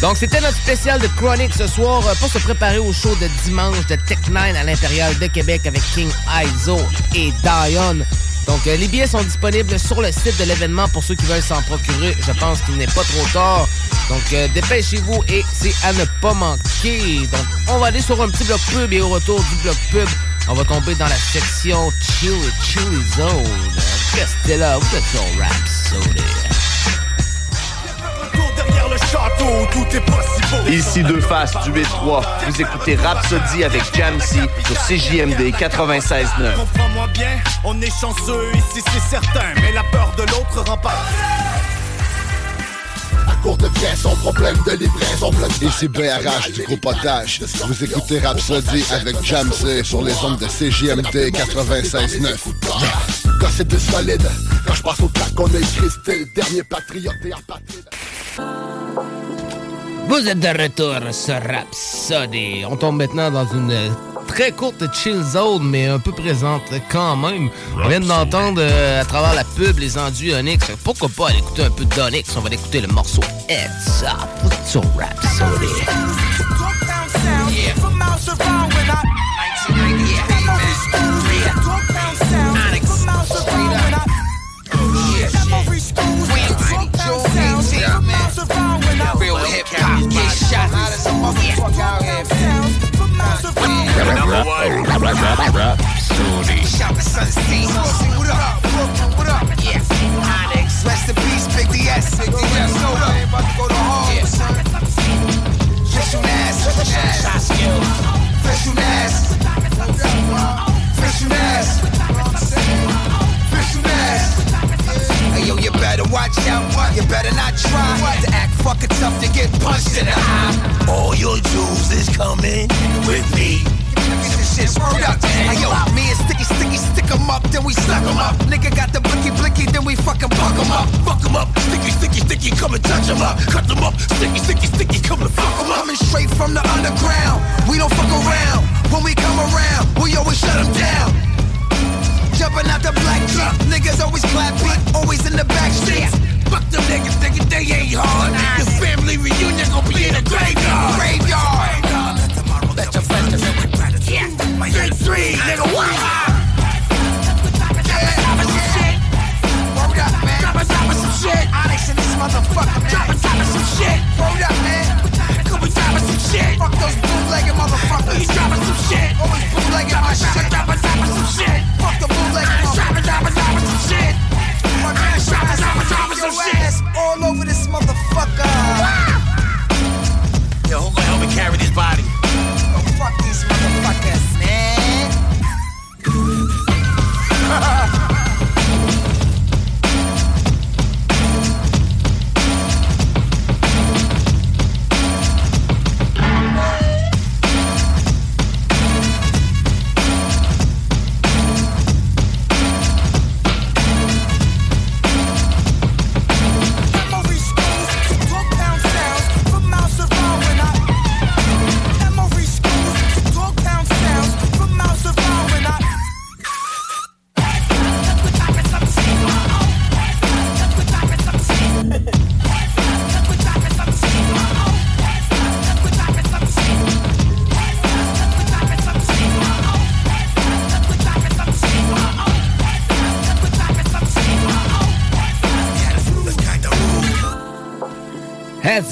[SPEAKER 5] Donc, c'était notre spécial de Chronic ce soir euh, pour se préparer au show de dimanche de Tech 9 à l'intérieur de Québec avec King Iso et Dion. Donc, euh, les billets sont disponibles sur le site de l'événement pour ceux qui veulent s'en procurer. Je pense qu'il n'est pas trop tard. Donc, euh, dépêchez-vous et c'est à ne pas manquer. Donc, on va aller sur un petit bloc pub et au retour du bloc pub, on va tomber dans la section Chili Chili Zone. Restez là, vous êtes Rhapsody.
[SPEAKER 38] Le tout est possible
[SPEAKER 40] Ici deux faces du B3. Vous écoutez Rhapsody avec Jamsey sur CJMD 96.9.
[SPEAKER 38] Comprends-moi bien, on est chanceux ici c'est certain Mais la peur de l'autre rend pas
[SPEAKER 14] À court de pièces, son problème de livraison
[SPEAKER 41] Ici BRH du groupe Potage. Vous écoutez Rhapsody avec Jamsey sur les ondes de CJMD 96.9.
[SPEAKER 14] Quand c'est de solide, quand je passe au track, on a écrit style Dernier patriote et
[SPEAKER 5] Vous êtes de retour sur Rhapsody. On tombe maintenant dans une très courte chill zone, mais un peu présente quand même. On vient d'entendre euh, à travers la pub les enduits Onyx. Pourquoi pas aller écouter un peu d'Onyx? On va écouter le morceau Heads Up sur Rhapsody.
[SPEAKER 16] Real Number one. Shout to Sunstein. What up? Brooklyn, what up? Yeah. Onyx. Rest in peace, Big DS. Big DS. So up. About to go to hard, son. Official Nas. Official Nas. Official Nas. Official Nas. Hey yo, you better watch out. You better not try to act fucking tough to get punched in the eye. All your jewels is coming with me. Shit, screwed up. Hey yo, me and Sticky Sticky stick 'em up, then we suck 'em up. Nigga got the blicky blicky, then we fucking fuck 'em up. Fuck 'em up. Sticky Sticky Sticky, come and touch 'em up. Cut 'em up. Sticky Sticky Sticky, come and fuck 'em up. Coming straight from the underground. We don't fuck around. When we come around, we always shut them down. Jumping out the black truck, niggas always clap beat, always in the back streets. Fuck them niggas, niggas, they ain't hard. Your family reunion gon' be in the graveyard. Graveyard. Let your flesh Yeah. Big three, nigga, what?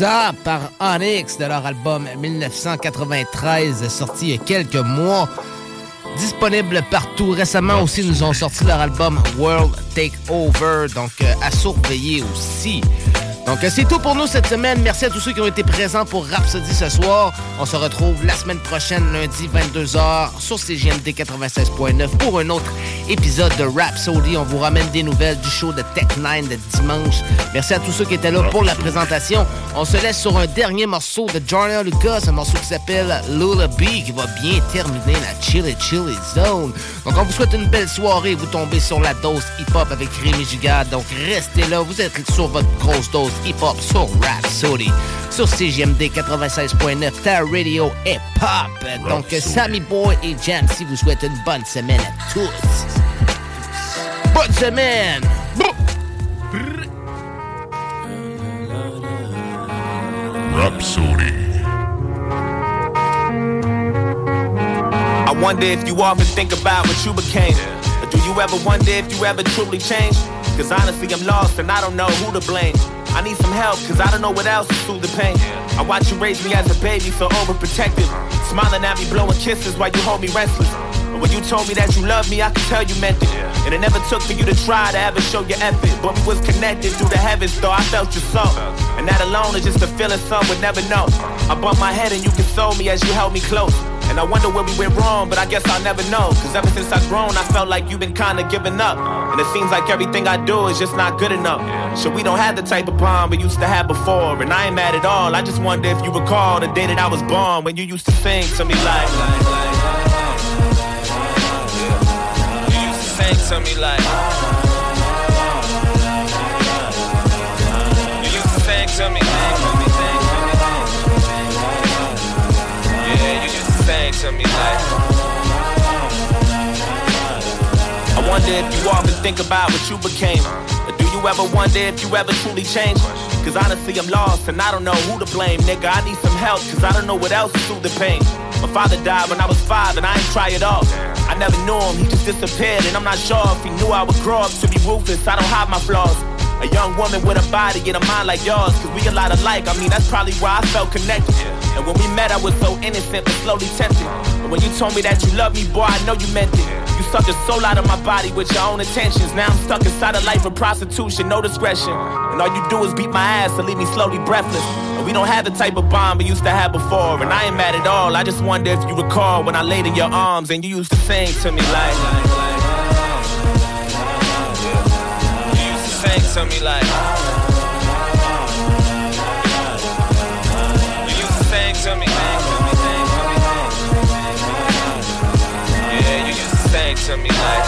[SPEAKER 5] Par Onyx de leur album 1993 sorti il y a quelques mois. Disponible partout. Récemment aussi, nous ont sorti leur album World Takeover, donc euh, à surveiller aussi. Donc euh, c'est tout pour nous cette semaine. Merci à tous ceux qui ont été présents pour Rhapsody ce soir. On se retrouve la semaine prochaine, lundi 22h sur CGMD 96.9 pour un autre épisode de Rhapsody. On vous ramène des nouvelles du show de Tech 9 de dimanche. Merci à tous ceux qui étaient là pour la présentation. On se laisse sur un dernier morceau de Jordan Lucas, un morceau qui s'appelle Lullaby qui va bien terminer la Chili Chili Zone. Donc on vous souhaite une belle soirée. Vous tombez sur la dose hip-hop avec Rémi Gigard. Donc restez là. Vous êtes sur votre grosse dose hip-hop sur Rhapsody. Sur CJMD 96.9, ta radio hip-hop. Donc Sammy Boy et Jamsey vous souhaitent une bonne semaine à tous. Bonne semaine!
[SPEAKER 1] Rhapsody.
[SPEAKER 42] I wonder if you often think about what you became. Or do you ever wonder if you ever truly changed? Cause honestly, I'm lost and I don't know who to blame. I need some help, cause I don't know what else to soothe the pain. I watch you raise me as a baby, so overprotective. Smiling at me, blowing kisses while you hold me restless. But when you told me that you loved me, I could tell you meant it. And it never took for you to try to ever show your effort. But we was connected through the heavens, though I felt your soul. And that alone is just a feeling some would never know. I bumped my head and you console me as you held me close. And I wonder where we went wrong, but I guess I'll never know. Cause ever since I've grown, I felt like you've been kinda giving up. And it seems like everything I do is just not good enough. So we don't have the type of bond we used to have before. And I ain't mad at all. I just wonder if you recall the day that I was born when you used to sing to me like. You used to sing to me like. I wonder if you often think about what you became. Or do you ever wonder if you ever truly changed? Cause honestly, I'm lost and I don't know who to blame, nigga. I need some help, cause I don't know what else to soothe the pain. My father died when I was five and I ain't try it all. I never knew him, he just disappeared, and I'm not sure if he knew I would grow up to be ruthless. I don't hide my flaws. A young woman with a body and a mind like yours, cause we a lot alike. I mean, that's probably why I felt connected. And when we met, I was so innocent but slowly tempted. But when you told me that you loved me, boy, I know you meant it. You sucked the soul out of my body with your own intentions. Now I'm stuck inside a life of prostitution, no discretion. And all you do is beat my ass and leave me slowly breathless. And we don't have the type of bond we used to have before. And I ain't mad at all. I just wonder if you recall when I laid in your arms and you used to sing to me like. You used to sing to me like. Me like.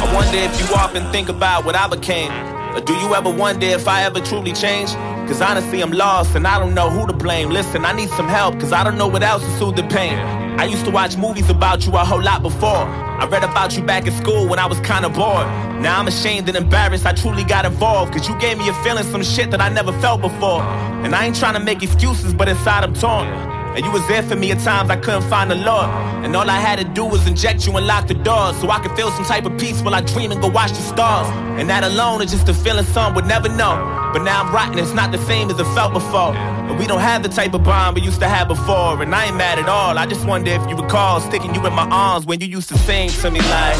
[SPEAKER 42] I wonder if you often think about what I became. Or do you ever wonder if I ever truly changed? Cause honestly, I'm lost and I don't know who to blame. Listen, I need some help, cause I don't know what else to soothe the pain. I used to watch movies about you a whole lot before. I read about you back in school when I was kinda bored. Now I'm ashamed and embarrassed I truly got involved. Cause you gave me a feeling some shit that I never felt before. And I ain't trying to make excuses, but inside I'm torn. And you was there for me at times I couldn't find the Lord. And all I had to do was inject you and lock the doors so I could feel some type of peace while I dream and go watch the stars. And that alone is just a feeling some would never know. But now I'm rotten, it's not the same as it felt before. And we don't have the type of bond we used to have before. And I ain't mad at all. I just wonder if you recall sticking you in my arms when you used to sing to me like.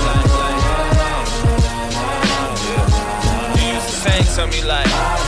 [SPEAKER 42] You used to sing to me like.